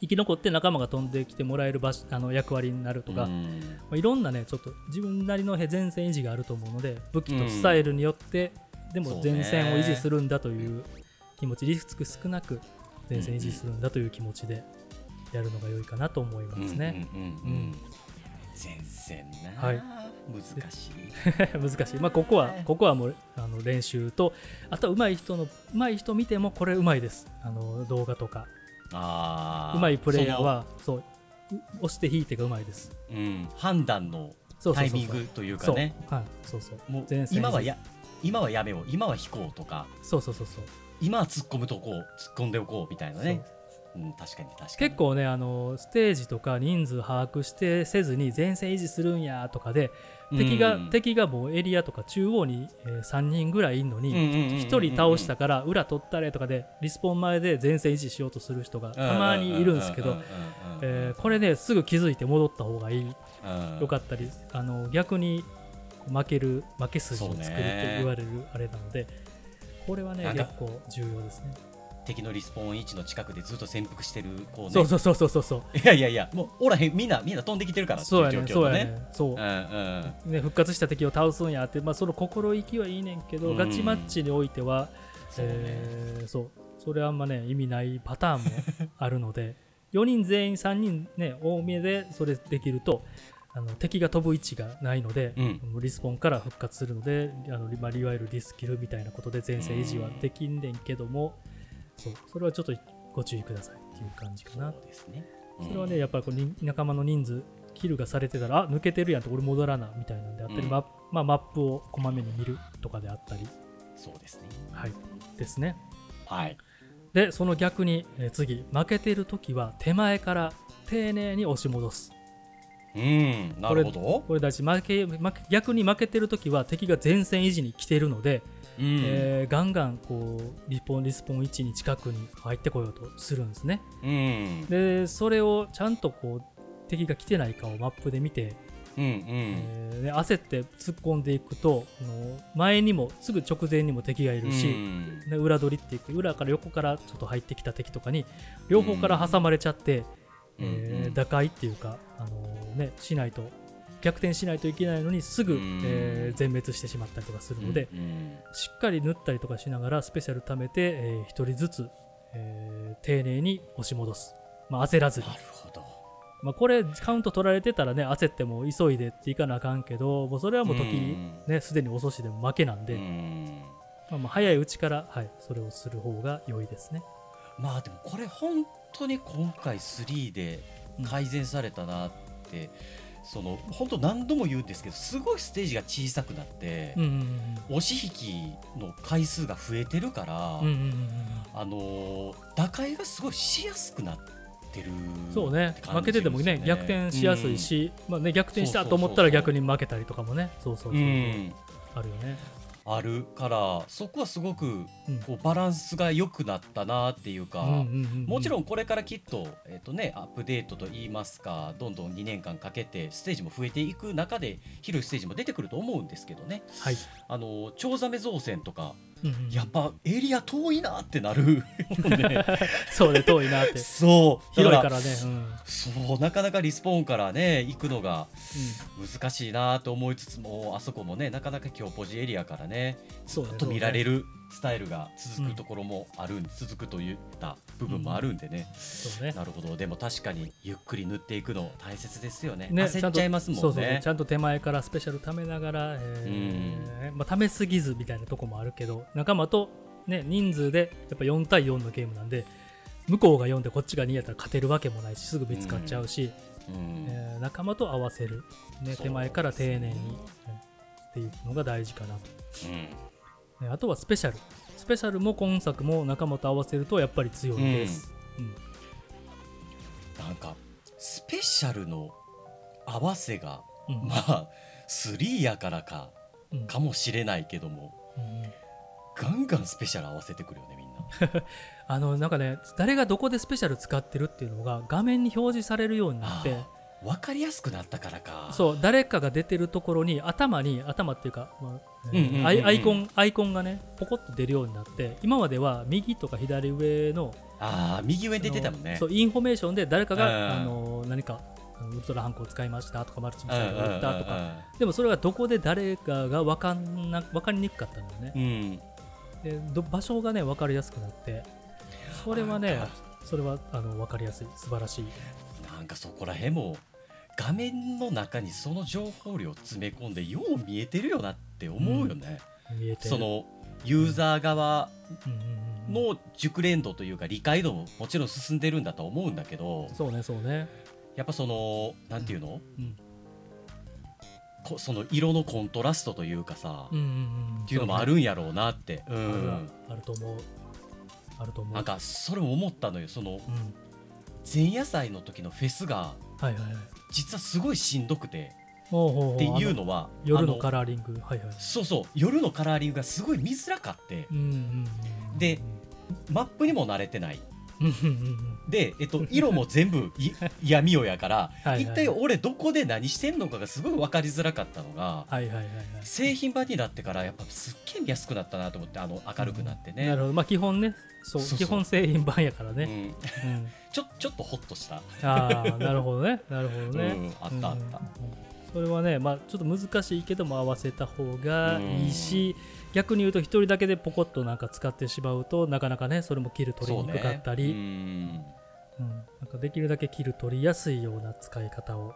生き残って仲間が飛んできてもらえる場所あの役割になるとか、まうん。あ、いろんなねちょっと自分なりの前線維持があると思うので武器とスタイルによって、でも前線を維持するんだという気持ちリスク少なく前線維持するんだという気持ちでやるのが良いかなと思いますね。前線な、はい。難しい。難しい、まあ、ここはここはもうあの練習とあとは上手い人の上手い人見てもこれ上手いです。あの動画とかあー。上手いプレイヤーはそうう押して引いてが上手いです。うん、判断のそうそうそうそう。タイミングというかそう,、ねはい、そうそうもう今はや今はやめよう。今は引こうとか。そうそうそうそう。今は突っ込むとこう突っ込んでおこうみたいなね。うん、確かに確かに。結構ねあのステージとか人数把握してせずに前線維持するんやとかで敵が、うん。敵がもうエリアとか中央に、えー3人ぐらいいるのに、うんうんうんうんうん。1人倒したから裏取ったれとかでリスポン前で前線維持しようとする人がたまにいるんですけど、えーこれねすぐ気づいて戻った方がいいよかったりあの逆に負ける負け筋を作ると言われるあれなのでこれはね結構重要ですね敵のリスポーン位置の近くでずっと潜伏してる子ね。そうそうそうそうそう。そういやいやいやもうおらへんみんなみんな飛んできてるからそうやねそうやねねそう。うんうんね、復活した敵を倒すんやって、まあ、その心意気はいいねんけど、うん。ガチマッチにおいては、そうね。えーそう。それあんまね意味ないパターンもあるので 4人全員3人ね多めでそれできるとあの敵が飛ぶ位置がないので、うん。リスポンから復活するのであの、まあ、いわゆるリスキルみたいなことで前線維持はできんねんけども、そう。それはちょっとご注意くださいっていう感じかな。そうですね。それはね、やっぱりこうに仲間の人数、キルがされてたら、あ抜けてるやんと、俺戻らなみたいなんであったり、うん。マップまあ、マップをこまめに見るとかであったり、そうですね。はい、ですね。はい。で、その逆に、えー次、負けてるときは手前から丁寧に押し戻す。うん。なるほど。これ大事。負け負け逆に負けてるときは敵が前線維持に来てるので、うん。えーガンガンこうリポンリスポン位置に近くに入ってこようとするんですね。うん。でそれをちゃんとこう敵が来てないかをマップで見てうんうん。えーね焦って突っ込んでいくとあの前にもすぐ直前にも敵がいるし、うん。で裏取りって言って裏から横からちょっと入ってきた敵とかに両方から挟まれちゃって、うん。えーうん。打開っていうか、あのね、しないと逆転しないといけないのにすぐ、うん。えー全滅してしまったりとかするので、うんしっかり縫ったりとかしながらスペシャル貯めて、え1人ずつ、えー丁寧に押し戻す。まあ、焦らずに。なるほど。まあ、これカウント取られてたらね焦っても急いでっていかなあかんけどもうそれはもう時うん。ねすでに遅しでも負けなんで、うん。まあ、まあ早いうちから、はい、それをする方が良いですね。まあでもこれ本当に今回3で改善されたなって、その本当何度も言うんですけどすごいステージが小さくなって、うんうん押し引きの回数が増えてるから、うんうんうんうん。あのー打開がすごいしやすくなってるそうね。負けててもね逆転しやすいし、まあね、逆転したと思ったら逆に負けたりとかもね。そうそうそう、う。ん、うん。あるよね。あるからそこはすごくうん。こうバランスが良くなったなっていうか、もちろんこれからきっと,、えっとね、アップデートといいますかどんどん2年間かけてステージも増えていく中で広いステージも出てくると思うんですけどね。はい、あのチョウザメ造船とかやっぱエリア遠いなってなる。よ ねそうね遠いなって。そう。だ広いからね、うん。そうなかなかリスポーンからね行くのが難しいなと思いつつもあそこもねなかなか強ポジエリアからねそうねずっと見られるスタイルが続くところもあるん、続くといった部分もあるんでね、そうね。なるほど。でも確かにゆっくり塗っていくの大切ですよね。ね焦っちゃいますもんね。そうそうちゃんと手前からスペシャル貯めながら、えーまあ、貯めすぎずみたいなとこもあるけど仲間と、ね、人数でやっぱ4対4のゲームなんで向こうが4でこっちが2やったら勝てるわけもないしすぐ見つかっちゃうし、うん。えー仲間と合わせる、ね、手前から丁寧に、うん。っていうのが大事かなと、うん。ねあとはスペシャルスペシャルも今作も仲間と合わせるとやっぱり強いです、うん。なんかスペシャルの合わせがうん。まあ3やからかうん。かもしれないけどもうんガンガンスペシャル合わせてくるよねみんな。あのなんかね誰がどこでスペシャル使ってるっていうのが画面に表示されるようになって分かりやすくなったからか。そう誰かが出てるところに頭に頭っていうか、まあうんうんうんうんアイアイコンアイコンがねポコッと出るようになって今までは右とか左上のああ右上に出てたもんね。そうインフォメーションで誰かが、うん。あの何かウルトラハンコを使いましたとかマルチミうんサイルを撃ったとか。でもそれがどこで誰かが分かんな分かりにくかったんだよね。うん。うんでど場所がね分かりやすくなって。それはねそれはあの分かりやすい。素晴らしい。なんかそこら辺も画面の中にその情報量詰め込んでよう見えてるよなって思うよね、見えてる。そのユーザー側うん。うんうんの熟練度というか理解度ももちろん進んでるんだと思うんだけどそうねそうね。やっぱそのなんていうの、うん。こその色のコントラストというかさ、うんうんうんっていうのもあるんやろうなって、うん、あると思う。あると思う。なんかそれも思ったのよ。そのうん。前夜祭の時のフェスがはいはいはい。実はすごいしんどくてっていうあのは夜のあカラーリング。はいはい。そうそう。夜のカラーリングがすごい見づらかってうんうんうんうん。でマップにも慣れてない。うんうんうんうん。で、えっと、色も全部い闇夜やから はいはい一体俺どこで何してんのかがすごい分かりづらかったのがはいはいはいはい。製品版になってからやっぱすっげえ見やすくなったなと思ってあの明るくなってね、なるほど。まあ基本ね。そう基本製品版やからね、うん、うん、ちょちょっとホッとした、ああなるほどね。なるほどね、うん、あったあった、うんそれはね、まあ、ちょっと難しいけども合わせた方がいいし、逆に言うと一人だけでポコッとなんか使ってしまうとなかなかねそれもキル取りにくかったり、そうね。うん。うん。なんかできるだけキル取りやすいような使い方を。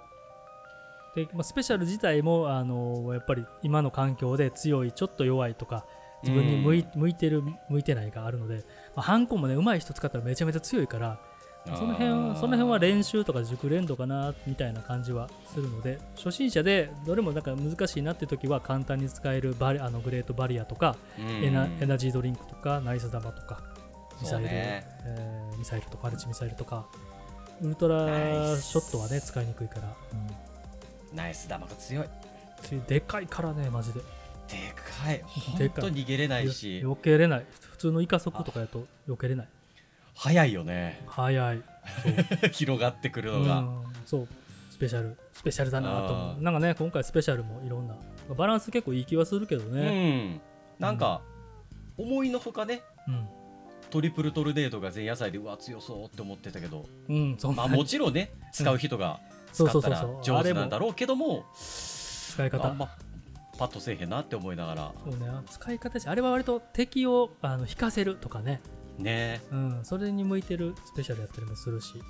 で、まあ、スペシャル自体もあのやっぱり今の環境で強いちょっと弱いとか自分に向い,、向いてる向いてないがあるので、まあ、ハンコもね上手い人使ったらめちゃめちゃ強いからその辺その辺は練習とか熟練度かなみたいな感じはするので初心者でどれもなんか難しいなって時は簡単に使えるバリあのグレートバリアとか、うん。エナエナジードリンクとかナイス玉とかミサイル、ね。えーミサイルとかマルチミサイルとかウルトラショットはね使いにくいから、ナイス玉が強い。うん、でかいからねマジで。でかい。でかい。本当逃げれないし。よ避けれない。普通のイカ速とかやと避けれない早いよね。早い。広がってくるのが、うん。そう。スペシャル。スペシャルだなと思う。なんかね今回スペシャルもいろんな。バランス結構いい気はするけどうねん。なんか、思いのほかねうん。トリプルトルネードが前夜祭でうわ強そうって思ってたけど。うん、そんな。まあもちろんね使う人が使ったら上手なんだろうけども使い方。あんまパッとせえへんなって思いながら。そうね。使い方しあれは割と敵をあの引かせるとかねね。うん、それに向いてるスペシャルやったりもするし、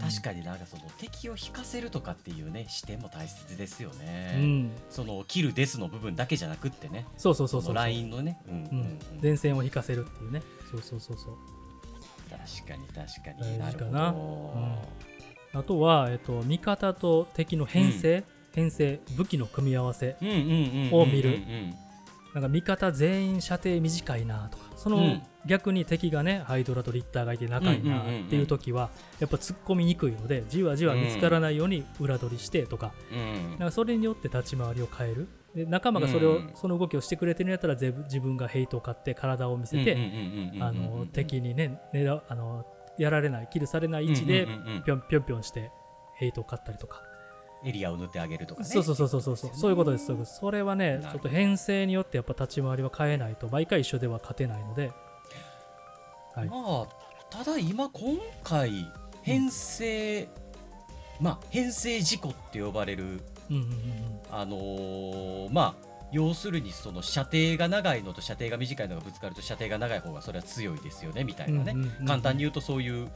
確かになんかその敵を引かせるとかっていうね視点も大切ですよね、うん。そのキルですの部分だけじゃなくってね。そうそうそうそうラインのね。うんうんううん。ん、前線を引かせるっていうね。そうそうそうそう。確かに確かに。なるほ大事かな。ど。あとは、えっと、味方と敵の編成、編成武器の組み合わせうんうんうんうんうんを見る。うんなんか味方全員射程短いなとかその、うん逆に敵がねハイドラとリッターがいて仲いいなっていう時はやっぱ突っ込みにくいのでじわじわ見つからないように裏取りしてとか,、うん。なんかそれによって立ち回りを変える。で仲間がそれを、うん。その動きをしてくれてるんやったらぜ自分がヘイトを買って体を見せて、敵にね狙うあのやられないキルされない位置でぴょんぴょんぴょんしてヘイトを買ったりとか、エリアを塗ってあげるとかね。そうそうそうそうそう。そういうことですそれはねちょっと編成によってやっぱ立ち回りは変えないと毎回一緒では勝てないのではい。まあただ今今回編成、まあ編成事故って呼ばれるうんうんうんあのーまあ要するにその射程が長いのと射程が短いのがぶつかると射程が長い方がそれは強いですよねみたいなね、うんうんうんうん簡単に言うとそういう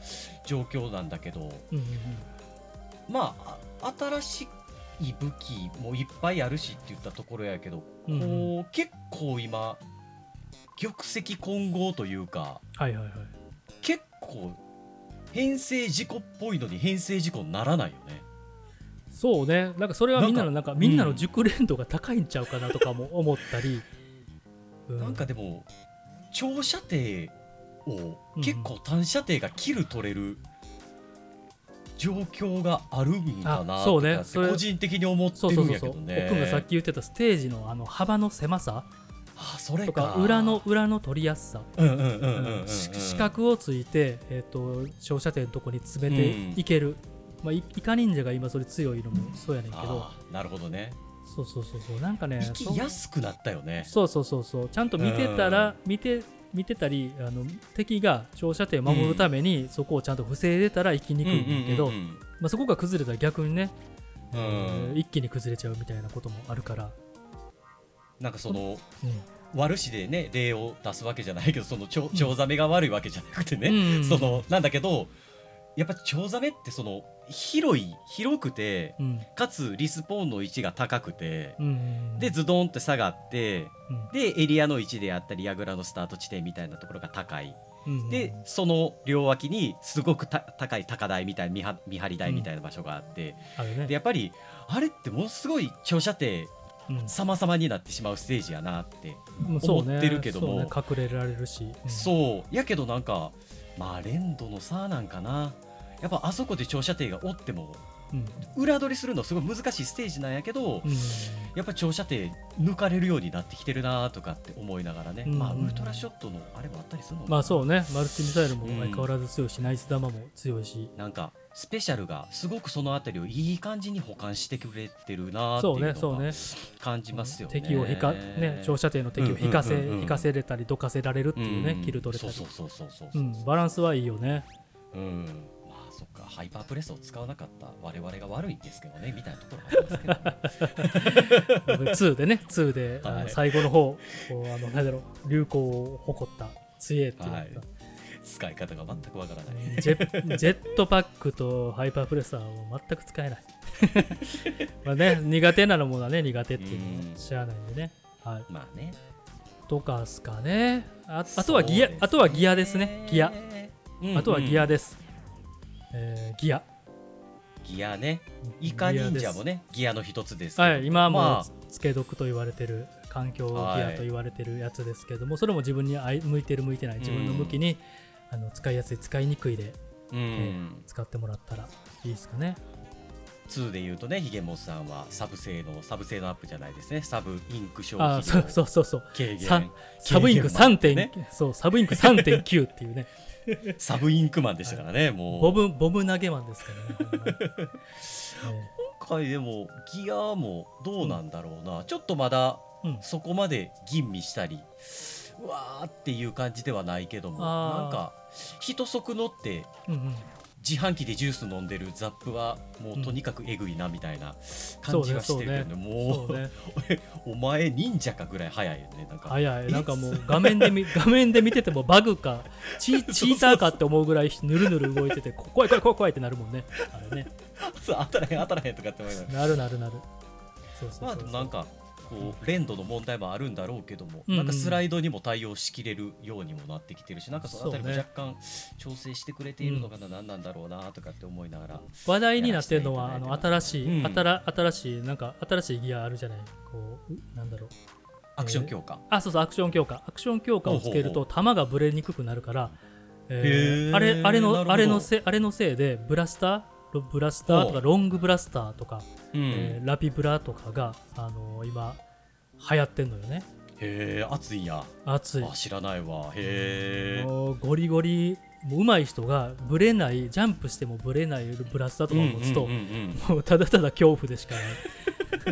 状況なんだけど。うんうんうん。まああ新しい武器もいっぱいあるしって言ったところやけど、うんうん。こう結構今玉石混合というかはいはいはい。結構編成事故っぽいのに編成事故にならないよね。そうね。なんかそれはみんなのなんかみんなの熟練度が高いんちゃうかなとかも思ったり、うなんかでも長射程をうん結構短射程がキル取れる状況があるんかなあそうとかってね個人的に思ってるそうそうんそうそうやけどね。奥がさっき言ってたステージのあの幅の狭さとか。か裏の裏の取りやすさ。うんうんうんうんうんうんし視覚をついて、えー、と照射点のとこに詰めていける、まあ、イイカ忍者が今それ強いのもそうやねんけど。なるほどね。そうそうそうそう。なんかね生きやすくなったよね。そうそうそうそう。ちゃんと見てたら、見て見てたりあの敵が長射程を守るために、そこをちゃんと防いでたら生きにくいんだけど、そこが崩れたら逆にね、うん。一気に崩れちゃうみたいなこともあるから、なんかそのうん。悪しでね例を出すわけじゃないけどそのチョチョウザメが悪いわけじゃなくてね、うん。そのなんだけどやっぱチョウザメってその広い広くてうん。かつリスポーンの位置が高くてうんうんでズドンって下がってうん。でエリアの位置であったり櫓のスタート地点みたいなところが高い。うんでその両脇にすごくた高い高台みたいな見張り台みたいな場所があって、ね。でやっぱりあれってものすごい長射程うん様々になってしまうステージやなって、思ってるけども。そうね。隠れられるし、うんそう。やけどなんかまあ連動の差なんかな。やっぱあそこで長射程がおってもうん。裏取りするのすごい難しいステージなんやけど、うん。やっぱ長射程抜かれるようになってきてるなとかって思いながらね、うん。まあウルトラショットのあれもあったりするのまあそうね。マルチミサイルもうん相変わらず強いし、ナイス玉も強いし。なんかスペシャルがすごくそのあたりをいい感じに保管してくれてるなってそういうのがねそうね。感じますよね。敵を引かね長射程の敵を引かせ、うんうんうんうん。引かせれたりどかせられるっていうね、んキル取れたり。そうそうそうそうそうう、んバランスはいいよね。うん。まあそっかハイパープレスを使わなかった我々が悪いんですけどねみたいなところありますけど、ね、2でね2で、はい。最後の方あのなんだろう流行を誇った杖っていうのが、はい使い方が全くわからない。ジェジェットパックとハイパープレッサーは全く使えない。まあね苦手なのもね苦手っていうのうん。は知らないんでね。はい。まあね。とかすかね。ああとはギア、ねあとはギアですね。ギア、うんあとはギアで。です、えーギア。ギアね。イカ忍者もねね、ギアの一つです。はい今はもう、まあ。つけ毒と言われてる環境ギはい。アと言われてるやつですけども、それも自分に向いてる向いてない自分の向きに、あの使いやすい使いにくいでうん。使ってもらったらいいですかね。2で言うとね、ヒゲモスさんはサブ性能、サブ性能アップじゃないですね。サブインク消あ費量そうそうそうそう。軽減。さサブインク3.9、軽減ね。そうサブインク3.9っていうね。サブインクマンでしたからね、もう。ボブボブ投げマンですからね、え 今回でもギアもどうなんだろうな、ちょっとまだえうん。そこまで吟味したりうわーっていう感じではないけども。なんか一足乗ってうんうん。自販機でジュース飲んでるザップはもうとにかくえぐいなみたいな感じがしてるけどね,、もそううね。お前忍者かぐらい早いよねなんか。早いなんかもう画面で見 画面で見ててもバグかチー チーターかって思うぐらいぬるぬる動いててこ怖い怖い怖い怖いってなるもんね。あれね。そう当たらへん当たらへんとかって思いながらなるなるなる。そうそうまあそう。でもなんかこう連動の問題もあるんだろうけども、うんうん。なんかスライドにも対応しきれるようにもなってきてるしなんかそのあたりも若干調整してくれているのかな、何なんだろうなとかって思いながら。話題になってるのはあの新しい、うん。新新しいなんか新しいギアあるじゃない。こううなんだろう。アクション強化、あそうそうアクション強化。アクション強化をつけると弾がブレにくくなるから、えへー。あれあれのあれのせあれのせいでブラスターロブラスターとかロングブラスターとか、うん。えーラピブラとかが、あの今流行ってんのよね。へえ熱いんや。熱い。あ知らないわ。へえゴリゴリもう上手い人がブレないジャンプしてもブレないブラスターとかを持つと、うんうんうんうん。もうただただ恐怖でしかない。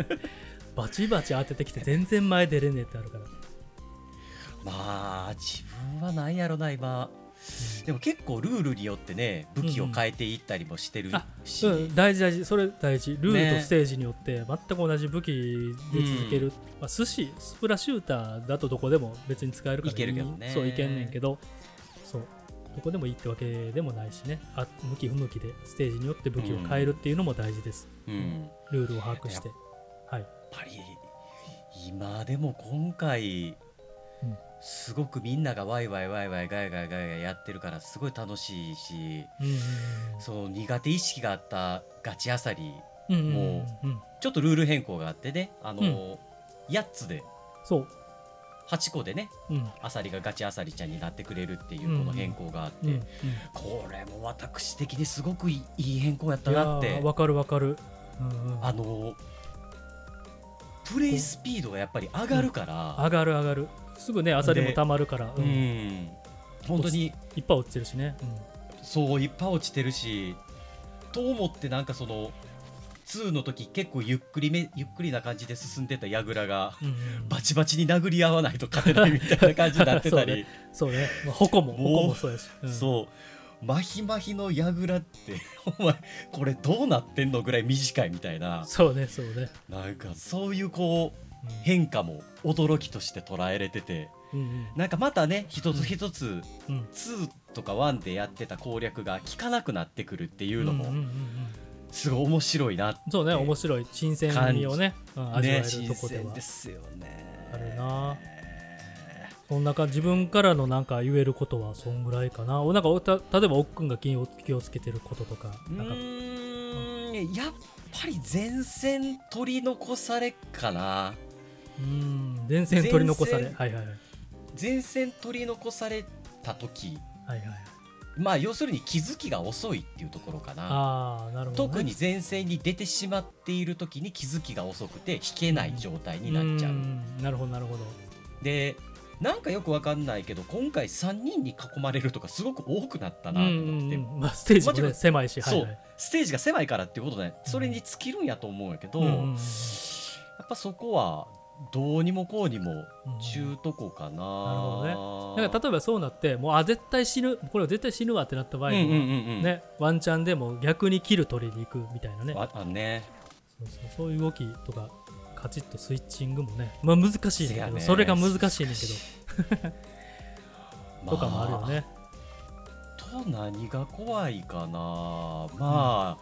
バチバチ当ててきて全然前出れねえってあるから。まあ自分はなんやろな今でも結構ルールによってね武器を変えていったりもしてるあし、うん、大事大事。それ大事。ルールねとステージによって全く同じ武器で続ける、まあ、寿司スプラシューターだとどこでも別に使えるからいけるけどね。そういけんねんけど。そう。どこでもいいってわけでもないしね。あ向き不向きでステージによって武器を変えるっていうのも大事です、うん。ルールを把握して。はい。やっぱり今でも今回、うんすごくみんながワイワイワイワイガヤガヤガヤガヤやってるからすごい楽しいしうんその苦手意識があったガチあさりもちょっとルール変更があってねあの、8つでそう、8個でねうん。あさりがガチあさりちゃんになってくれるっていううんこの変更があって、これも私的にすごくいい変更やったなって。ーわかるわかる、あのプレイスピードがやっぱり上がるから、上がる上がるすぐね朝でもたまるから、ううん。ん、本当に。いっぱい落ちてるしね、そういっぱい落ちてるしと思ってなんかその2の時結構ゆっくりめゆっくりな感じで進んでた櫓がうんうんうん。バチバチに殴り合わないと勝てないみたいな感じになってたり。そうね、まあ、矛ももう矛もそうやし、うん。そう。マヒマヒの櫓ってお前これどうなってんのぐらい短いみたいな。そうねそうね、なんかそういうこううん変化も驚きとして捉えれててうんうん。なんかまたね一つ一つうん。2とか1でやってた攻略が効かなくなってくるっていうのもすごい面白いなそうね面白い新鮮味をね、うん、味わえねるとこでは、ですよね。あるな。そんなか自分からのなんか言えることはそんぐらいかな。おなんかおた例えばおっくんが気を気をつけてることとかうなんか。ーんやっぱり前線取り残されかなうん。前線取り残され前線はいはいはい。前線取り残された時はいはいまあ要するに気づきが遅いっていうところかな。ああなるほど、ね、特に前線に出てしまっている時に気づきが遅くて引けない状態になっちゃう、ん。なるほどなるほど。でなんかよくわかんないけど今回3人に囲まれるとかすごごく多くなったなと思って、まあ、ステージも、ね、狭いし、はいそう。はいステージが狭いからっていうことでそれに尽きるんやと思うんやけど、やっぱそこはどうにもこうにもうん。中とこかな、なるほなんか例えばそうなってもうあ絶対死ぬこれ絶対死ぬわってなった場合には、うんうんうんうん。ね、ワンチャンでも逆にキル取りに行くみたいなね。ああね。そうそうそういう動きとかカチッとスイッチングもね、まあ、難しいねんけどそれが難しいねんけど、ま とかもあるよね。と何が怖いかな。まあ、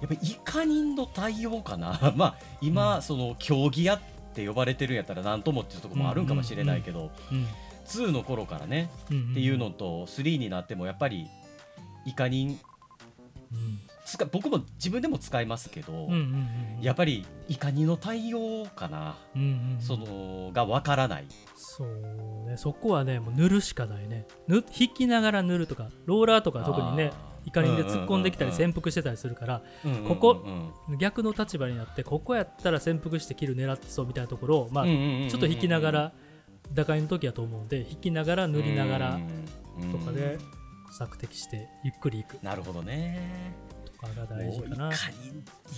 やっぱイカ人の対応かな。まあ今、うん。その競技屋って呼ばれてるんやったら何ともっていうところもあるんかもしれないけど、うん2の頃からねうんうんっていうのと3になってもやっぱりイカ人使僕も自分でも使いますけど、うんうんうんうん。やっぱりイカ人の対応かな、うんうんうん。そのがわからない。そうねそこはねもう塗るしかないね。ぬ引きながら塗るとかローラーとか特にねイカリンで突っ込んできたり潜伏してたりするからここ逆の立場になってここやったら潜伏してキル狙ってそうみたいなところをまあちょっと引きながら打開の時やと思うんで引きながら塗りながらとかで索敵してゆっくりいく。なるほどね。とかが大事かな。人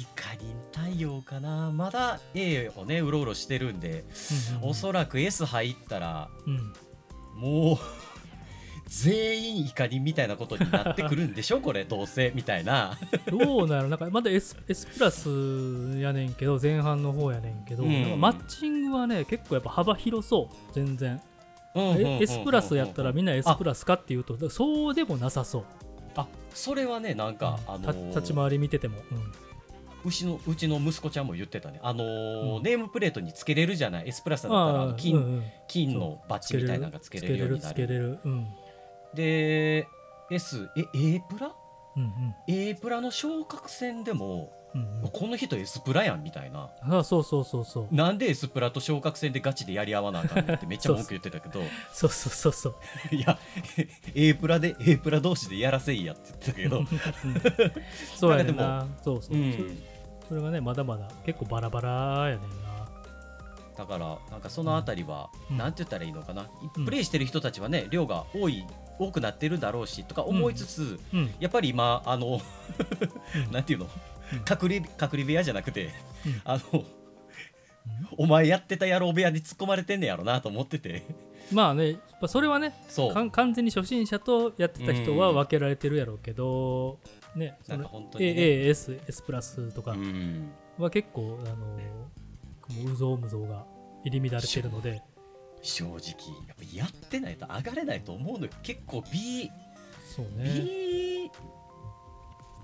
イカ人対応かな。まだ A をね。うろうろしてるんで、うんうん。おそらく S 入ったらうん。もう全員イカにみたいなことになってくるんでしょ？これどうせみたいな。どうなる？なんかまだ S, S プラスやねんけど前半の方やねんけど、うん。なんかマッチングはね結構やっぱ幅広そう。全然、え？S プラスやったらみんな S プラスかっていうとそうでもなさそう。あそれはねなんか、あのたー立ち回り見てても、うん。うちのうちの息子ちゃんも言ってたね。あのーうん。ネームプレートにつけれるじゃない？S プラスだったら金,、うんうん。金のバッジみたいなのがつけれるようになつけれるで S え A プラ？うんうん。A プラの昇格戦でも、うんうん。この人 S プラやんみたいな。あそうそうそうそう。なんで S プラと昇格戦でガチでやり合わなあかんねんってめっちゃ文句言ってたけど。そうそうそうそう。いや A プラで A プラ同士でやらせいやって言ってたけど、う んそうやねんな。なそうそう、う。ん。そそれがねまだまだ結構バラバラやねんな。だからなんかそのあたりは、うん。なんて言ったらいいのかな、うん。プレイしてる人たちはね量が多い多くなってるんだろうしとか思いつつ、うん。やっぱり今あの、うん。なんていうの、うん。隔離隔離部屋じゃなくて、うん。あの、お前やってた野郎部屋に突っ込まれてんねやろなと思ってて。まあねそれはね完全に初心者とやってた人は分けられてるやろうけど、ねそのなんね。AAS S プラスとかうん。は結構、あのうぞうむぞうが入り乱れてるので正直やっぱやってないと上がれないと思うのよ。結構 B そうね。B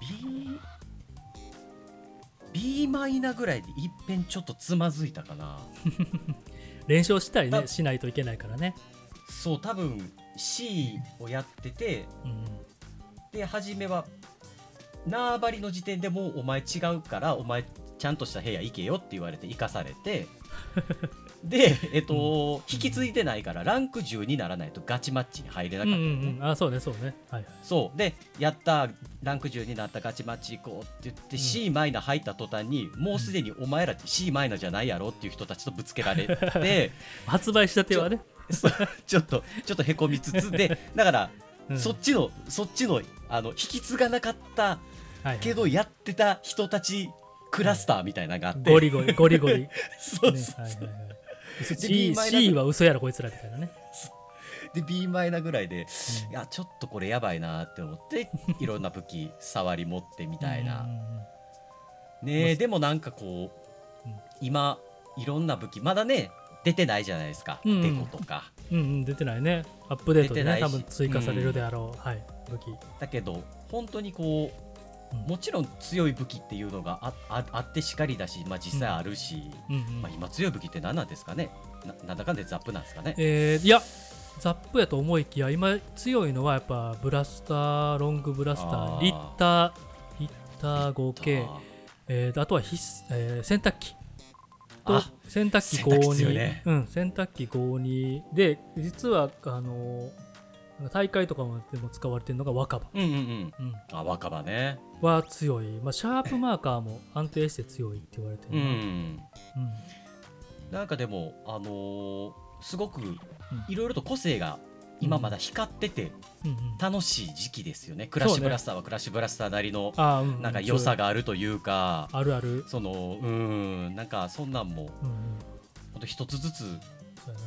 B B マイナぐらいでいっぺんちょっとつまずいたかな。連勝したりあねしないといけないからね、そう多分 C をやっててうん。で初めは縄張りの時点でもうお前違うからお前ちゃんとした部屋行けよって言われて行かされて でえっと、引き継いでないからランク10にならないとガチマッチに入れなうんうかったのね、んうんあそうねそうね。はいはい。そう。でやったランク10になったガチマッチ行こうって言って、ん。C マイナ入った途端にもうすでにお前らって C マイナじゃないやろっていう人たちとぶつけられて 発売したてはね、そうちょっとちょっとへこみつつでだから、うん。そっちのそっちのあの引き継がなかったけどやってた人たちクラスターみたいなのがあって、ゴリゴリゴリゴリ、ね、そうそう。はいはいはい。で C, は嘘やろこいつらみたいなね、で B マイナぐらいでうん。いやちょっとこれやばいなって思って いろんな武器触り持ってみたいな。ねえでもなんかこう、うん。今いろんな武器まだね出てないじゃないですか、うんデコとか。うんうん、出てないね。アップデートでね、多分追加されるであろう、はい、武器。だけど本当にこう、うんもちろん強い武器っていうのがあああってしかりだし、まあ、実際あるし、うん。うんまあ、今強い武器って何なんですかね？ななんだかんだでザップなんですかね？えーいや、ザップやと思いきや、今強いのはやっぱブラスター、ロングブラスタあー。ー、リッター、リッター合計、あえー、あとは必須、えー洗濯機。とあ洗濯機洗濯機強い52、ね。うん、洗濯機52で実はあのー大会とかでも使われてるのが若葉、うんうんうん。うん、あ若葉ねは強い、まあ、シャープマーカーも安定して強いって言われてるうな、ん。なんかでもあのーすごくいろいろと個性が今まだ光っててうん。うんうん。楽しい時期ですよね、クラッシュブラスターはクラッシュブラスターなりのなんか良さがあるというか、あるある、そのうんなんかそんなんもうんうん、ほんと一つずつ、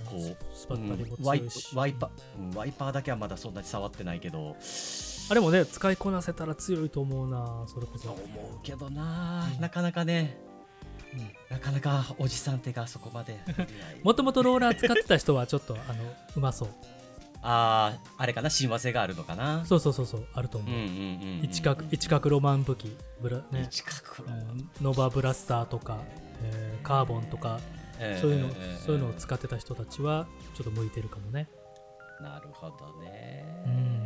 こうスパッタリもうんワイ強いし、ワイパうんワイパーだけはまだそんなに触ってないけどあれもね使いこなせたら強いと思うなそれこそ。思うけどな、うん。なかなかね。うん。なかなかおじさん手がそこまで。もともとローラー使ってた人はちょっとあのうまそう。あああれかな？親和性があるのかな？そうそうそうそうあると思う、うんうんうんうん一角一角ロマン武器ブラ、ね。一角うん。ノバブラスターとか、えーカーボンとか、えーそういうの、えー。そういうのを使ってた人たちはちょっと向いてるかもね。なるほどね。うん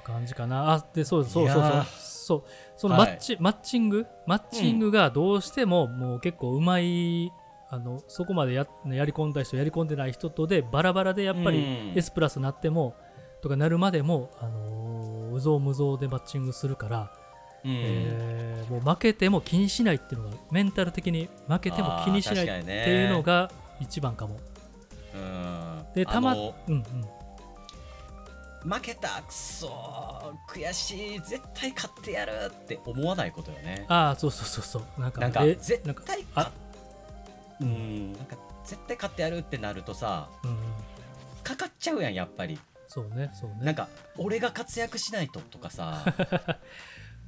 っていう感じかな。あでそうそうそうそう。そう。そのマはい。ッチ、マッチング？マッチングがどうしてももう結構うまいあのそこまでややり込んだ人やり込んでない人とでバラバラでやっぱりうん。S プラスなってもとかなるまでも、あのーうぞうむぞうでマッチングするから、うん。えーもう負けても気にしないっていうのがメンタル的に負けても気にしないっていうのが一番かも。うんでたまうんうん負けたくそー悔しい絶対勝ってやるって思わないことよね。ああそうそうそうそう。なんかなんかえ絶なんか対あ勝うん。なんか絶対勝ってやるってなるとさうんうん。かかっちゃうやんやっぱり。そうねそうね。なんか俺が活躍しないととかさ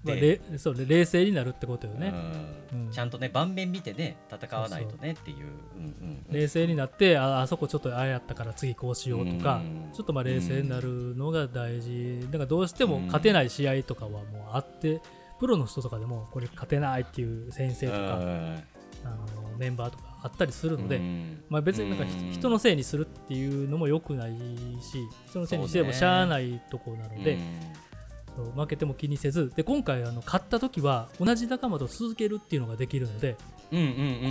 まあ、そうね冷静になるってことよね、うん。うん。ちゃんとね盤面見てね戦わないとねっていう。うんうんうん。冷静になってああそこちょっとああやったから次こうしようとか、うん。ちょっとまあ冷静になるのが大事。だからどうしても勝てない試合とかはもうあってプロの人とかでもこれ勝てないっていう先生とか、あのメンバーとかあったりするので、まあ、別になんかひ人のせいにするっていうのも良くないし人のせいにしてもしゃあないとこなので、そう負けても気にせずで今回あの勝った時は同じ仲間と続けるっていうのができるので、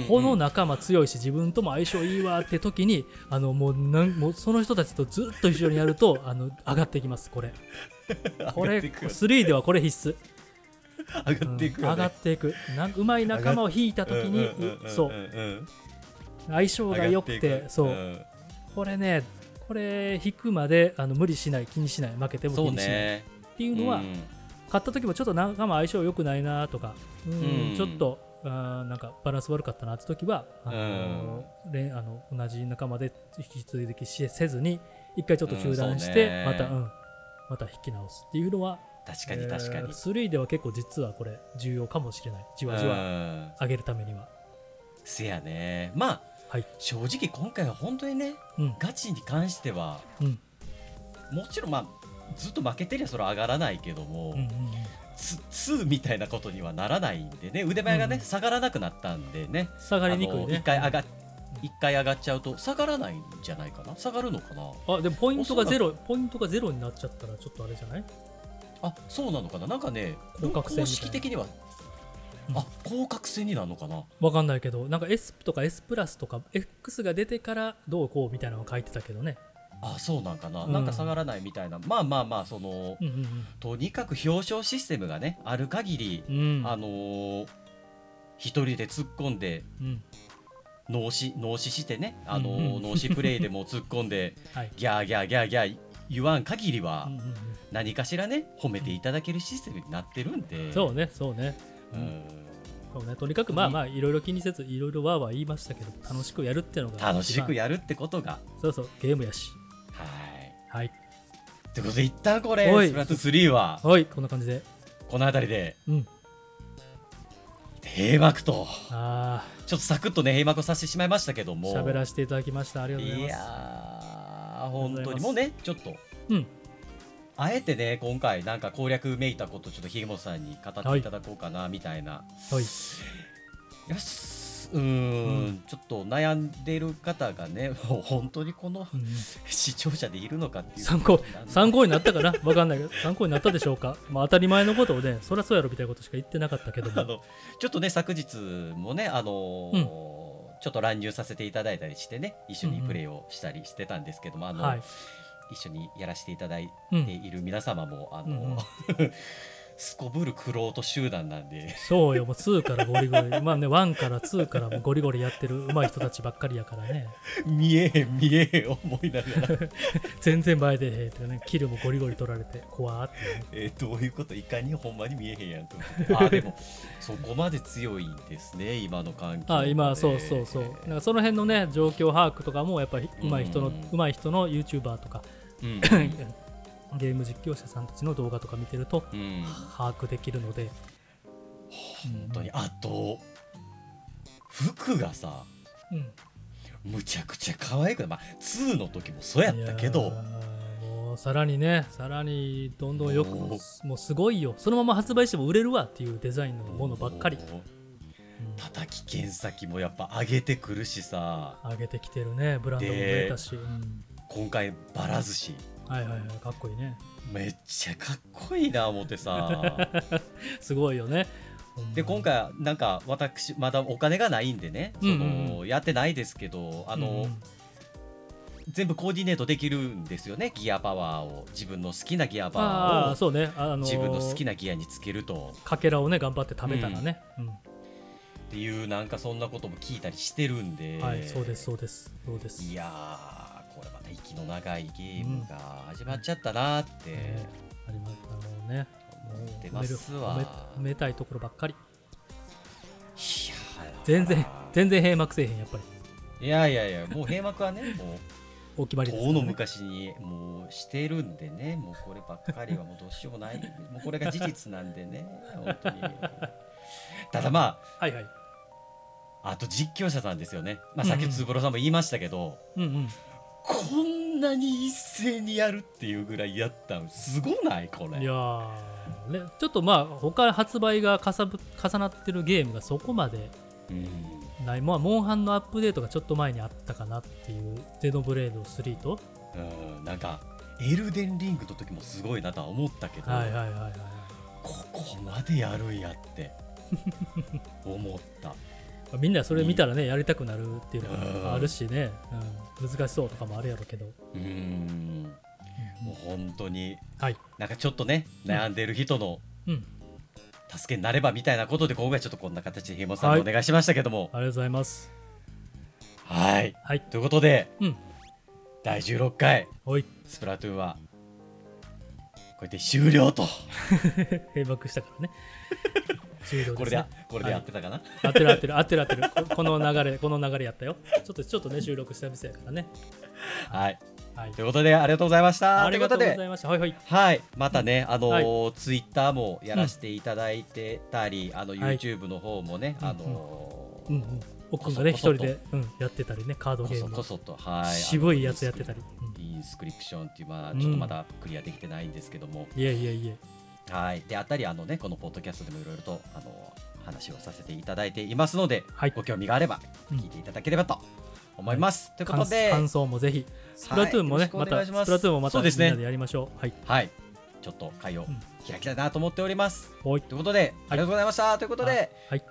この仲間強いし自分とも相性いいわって時にあのもうなんもうその人たちとずっと一緒にやると あの上がっていきますこれ。これ上がっていくよ3ではこれ必須、上がっていくうん上がっていく。なうまい仲間を引いた時にうそう。相性が良くてそう。これねこれ引くまであの無理しない気にしない負けても気にしない、ねっていうのは、買った時もちょっと仲間相性良くないなとか、うんうん。ちょっとあーなんかバランス悪かったなって時はあの、れんあの同じ仲間で引き続きしせずに一回ちょっと中断して、また、うん、また引き直すっていうのは確かに確かに。えー3では結構実はこれ重要かもしれない。じわじわうん。上げるためには、せやね。まあはい。正直今回は本当にねうん。ガチに関してはうん。もちろんまあずっと負けてりゃそれは上がらないけども、うんうんうん。つ2みたいなことにはならないんでね。腕前がね、うん。下がらなくなったんでね。下がりにくいね。一回上がっ一回上がっちゃうと下がらないんじゃないかな。下がるのかな。あでもポイントがゼロポイントがゼロになっちゃったらちょっとあれじゃない？あそうなのかな。なんかね公式的には、うん。あ広角線になるのかな。わかんないけどなんか S とか S プラスとか X が出てからどうこうみたいなのを書いてたけどねあそうなんかな、うん。なんか下がらないみたいな。まあまあまあそのうんうんとにかく表彰システムがねある限り、うん。うんあのー一人で突っ込んでうん。脳死脳死してね、あのうんーうん。脳死プレイでも突っ込んで はい。ギャーギャーギャーギャー言わん限りはうんうんうん。何かしらね褒めていただけるシステムになってるんで、そうねそうね。うん。そうねとにかくまあまあいろいろ気にせずいろいろわーわー言いましたけど楽しくやるってのが楽しくややるってことが。そうそうゲームやしはい。はい。ということで一旦これスプラトゥーン3は。はいこんな感じで。この辺りで。うん。閉幕と。あちょっとサクッとね閉幕させてしまいましたけどあも。喋らせていただきました。ありがとうございます。いやー本当に。もうねちょっと。うん。あえてね今回なんか攻略めいたことちょっとひげもとさんに語っていただこうかなみたいな、はい。よしうーん。ちょっと悩んでる方がねもう 本当にこのうん。うん視聴者でいるのかっていう。参考参考になったかな？わかんないけど。参考になったでしょうか？まあ当たり前のことをねそりゃそうやろみたいなことしか言ってなかったけども。あのちょっとね昨日もねあのーちょっと乱入させていただいたりしてね一緒にプレイをしたりしてたんですけども、あのはい。一緒にやらせていただいうん。ている皆様も、あうんうん。の、すこぶるクロート集団なんで。そうよもう2からゴリゴリ。まあね1から2からもうゴリゴリやってる上手い人たちばっかりやからね。見えへん見えへん思いながら。全然前でへんってねキルもゴリゴリ取られて怖ーってね。えーどういうこといかにほんまに見えへんやんと思って。あでもそこまで強いんですね今の環境あ今そうそうそう。なんかその辺のね状況把握とかもやっぱり上手い人のうん。上手い人の YouTuber とか。うん ゲーム実況者さんたちの動画とか見てるとうん。把握できるので。本当に。あと服がさうん。むちゃくちゃ可愛くまあ2の時もそうやったけど。もうさらにねさらにどんどんよくももうすごいよ。そのまま発売しても売れるわっていうデザインのものばっかり、叩き剣先もやっぱ上げてくるしさ。上げてきてるね。ブランドも増えたし、うん。今回バラ寿司はいはいはいかっこいいね。めっちゃかっこいいな思ってさ すごいよね。で今回なんか私まだお金がないんでね。その、うんうん。うやってないですけどあの、うんうん全部コーディネートできるんですよねギアパワーを。自分の好きなギアパあワーを。あそうね。あのー自分の好きなギアにつけると。かけらをね頑張って貯めたらね、うん。っていうなんかそんなことも聞いたりしてるんで、はいそうですそうですそうです。いや息の長いゲームが始まっちゃったなってね。ありましたもうね思ますわ褒めたいところばっかり。いやー。全然全然閉幕せえへんやっぱり。いやいやいやもう閉幕はね もうお決まりですね、遠の昔にもうしてるんでねもうこればっかりはもう どうしようもないもうこれが事実なんでね本当に。ただまはいはい。ああと実況者さんですよね、まあ、さっきツーブロさんも言いましたけど、うんうんこんなに一斉にやるっていうぐらいやったんすごないこれ。いやーね、ちょっとまあ他発売がかさぶ重なってるゲームがそこまでうん。ない、まあ、モンハンのアップデートがちょっと前にあったかなっていうゼノブレード3と。うん。なんかエルデンリングの時もすごいなとは思ったけど、はいはいはいはいここまでやるんやって思った。まあみんなそれ見たらねやりたくなるっていうのがあるしね、うん、難しそうとかもあるやろうけど、うん。もう本当に。はい、なんかちょっとね悩んでる人のうん、助けになればみたいなことで今回ちょっとこんな形でひもさんはいにお願いしましたけども。ありがとうございます。はい。はい。ということでうん。第16回スプラトゥーンはこうやって終了と。閉幕したからね終了です、ね、これでこれでやってたかな、合ってる合ってる合ってる合ってる。ここの流れこの流れやったよ。ちょっとちょっとね収録した店やからね。はい。はい。ということでありがとうございました。ありがとうございました。はいはい。はい、またね、あのはツイッターもやらせていただいてたり、あのはい。YouTube の方もね、うんあのーうんうん。奥君がね一人で、うん、やってたりねカードゲームこそと、はい、渋いやつやってたり、うインスクリプションっていう、まあ、うん。ちょっとまだクリアできてないんですけども、ん、いえいえいえはい、であったり、あのね、このポッドキャストでもいろいろと、あの話をさせていただいていますので、はい。ご興味があればうん。聞いていただければと思います。ということ感で、感想もぜひスプラトゥーンもね、またスプラトゥーンもまたそうですね。みんなでやりましょう。はい。はい、ちょっと会をうん。開きたいなと思っております。ということで、ありがとうございました。ということで、はい。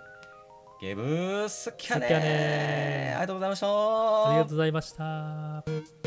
ゲームスキャネスキャネありがとうございました。ありがとうございました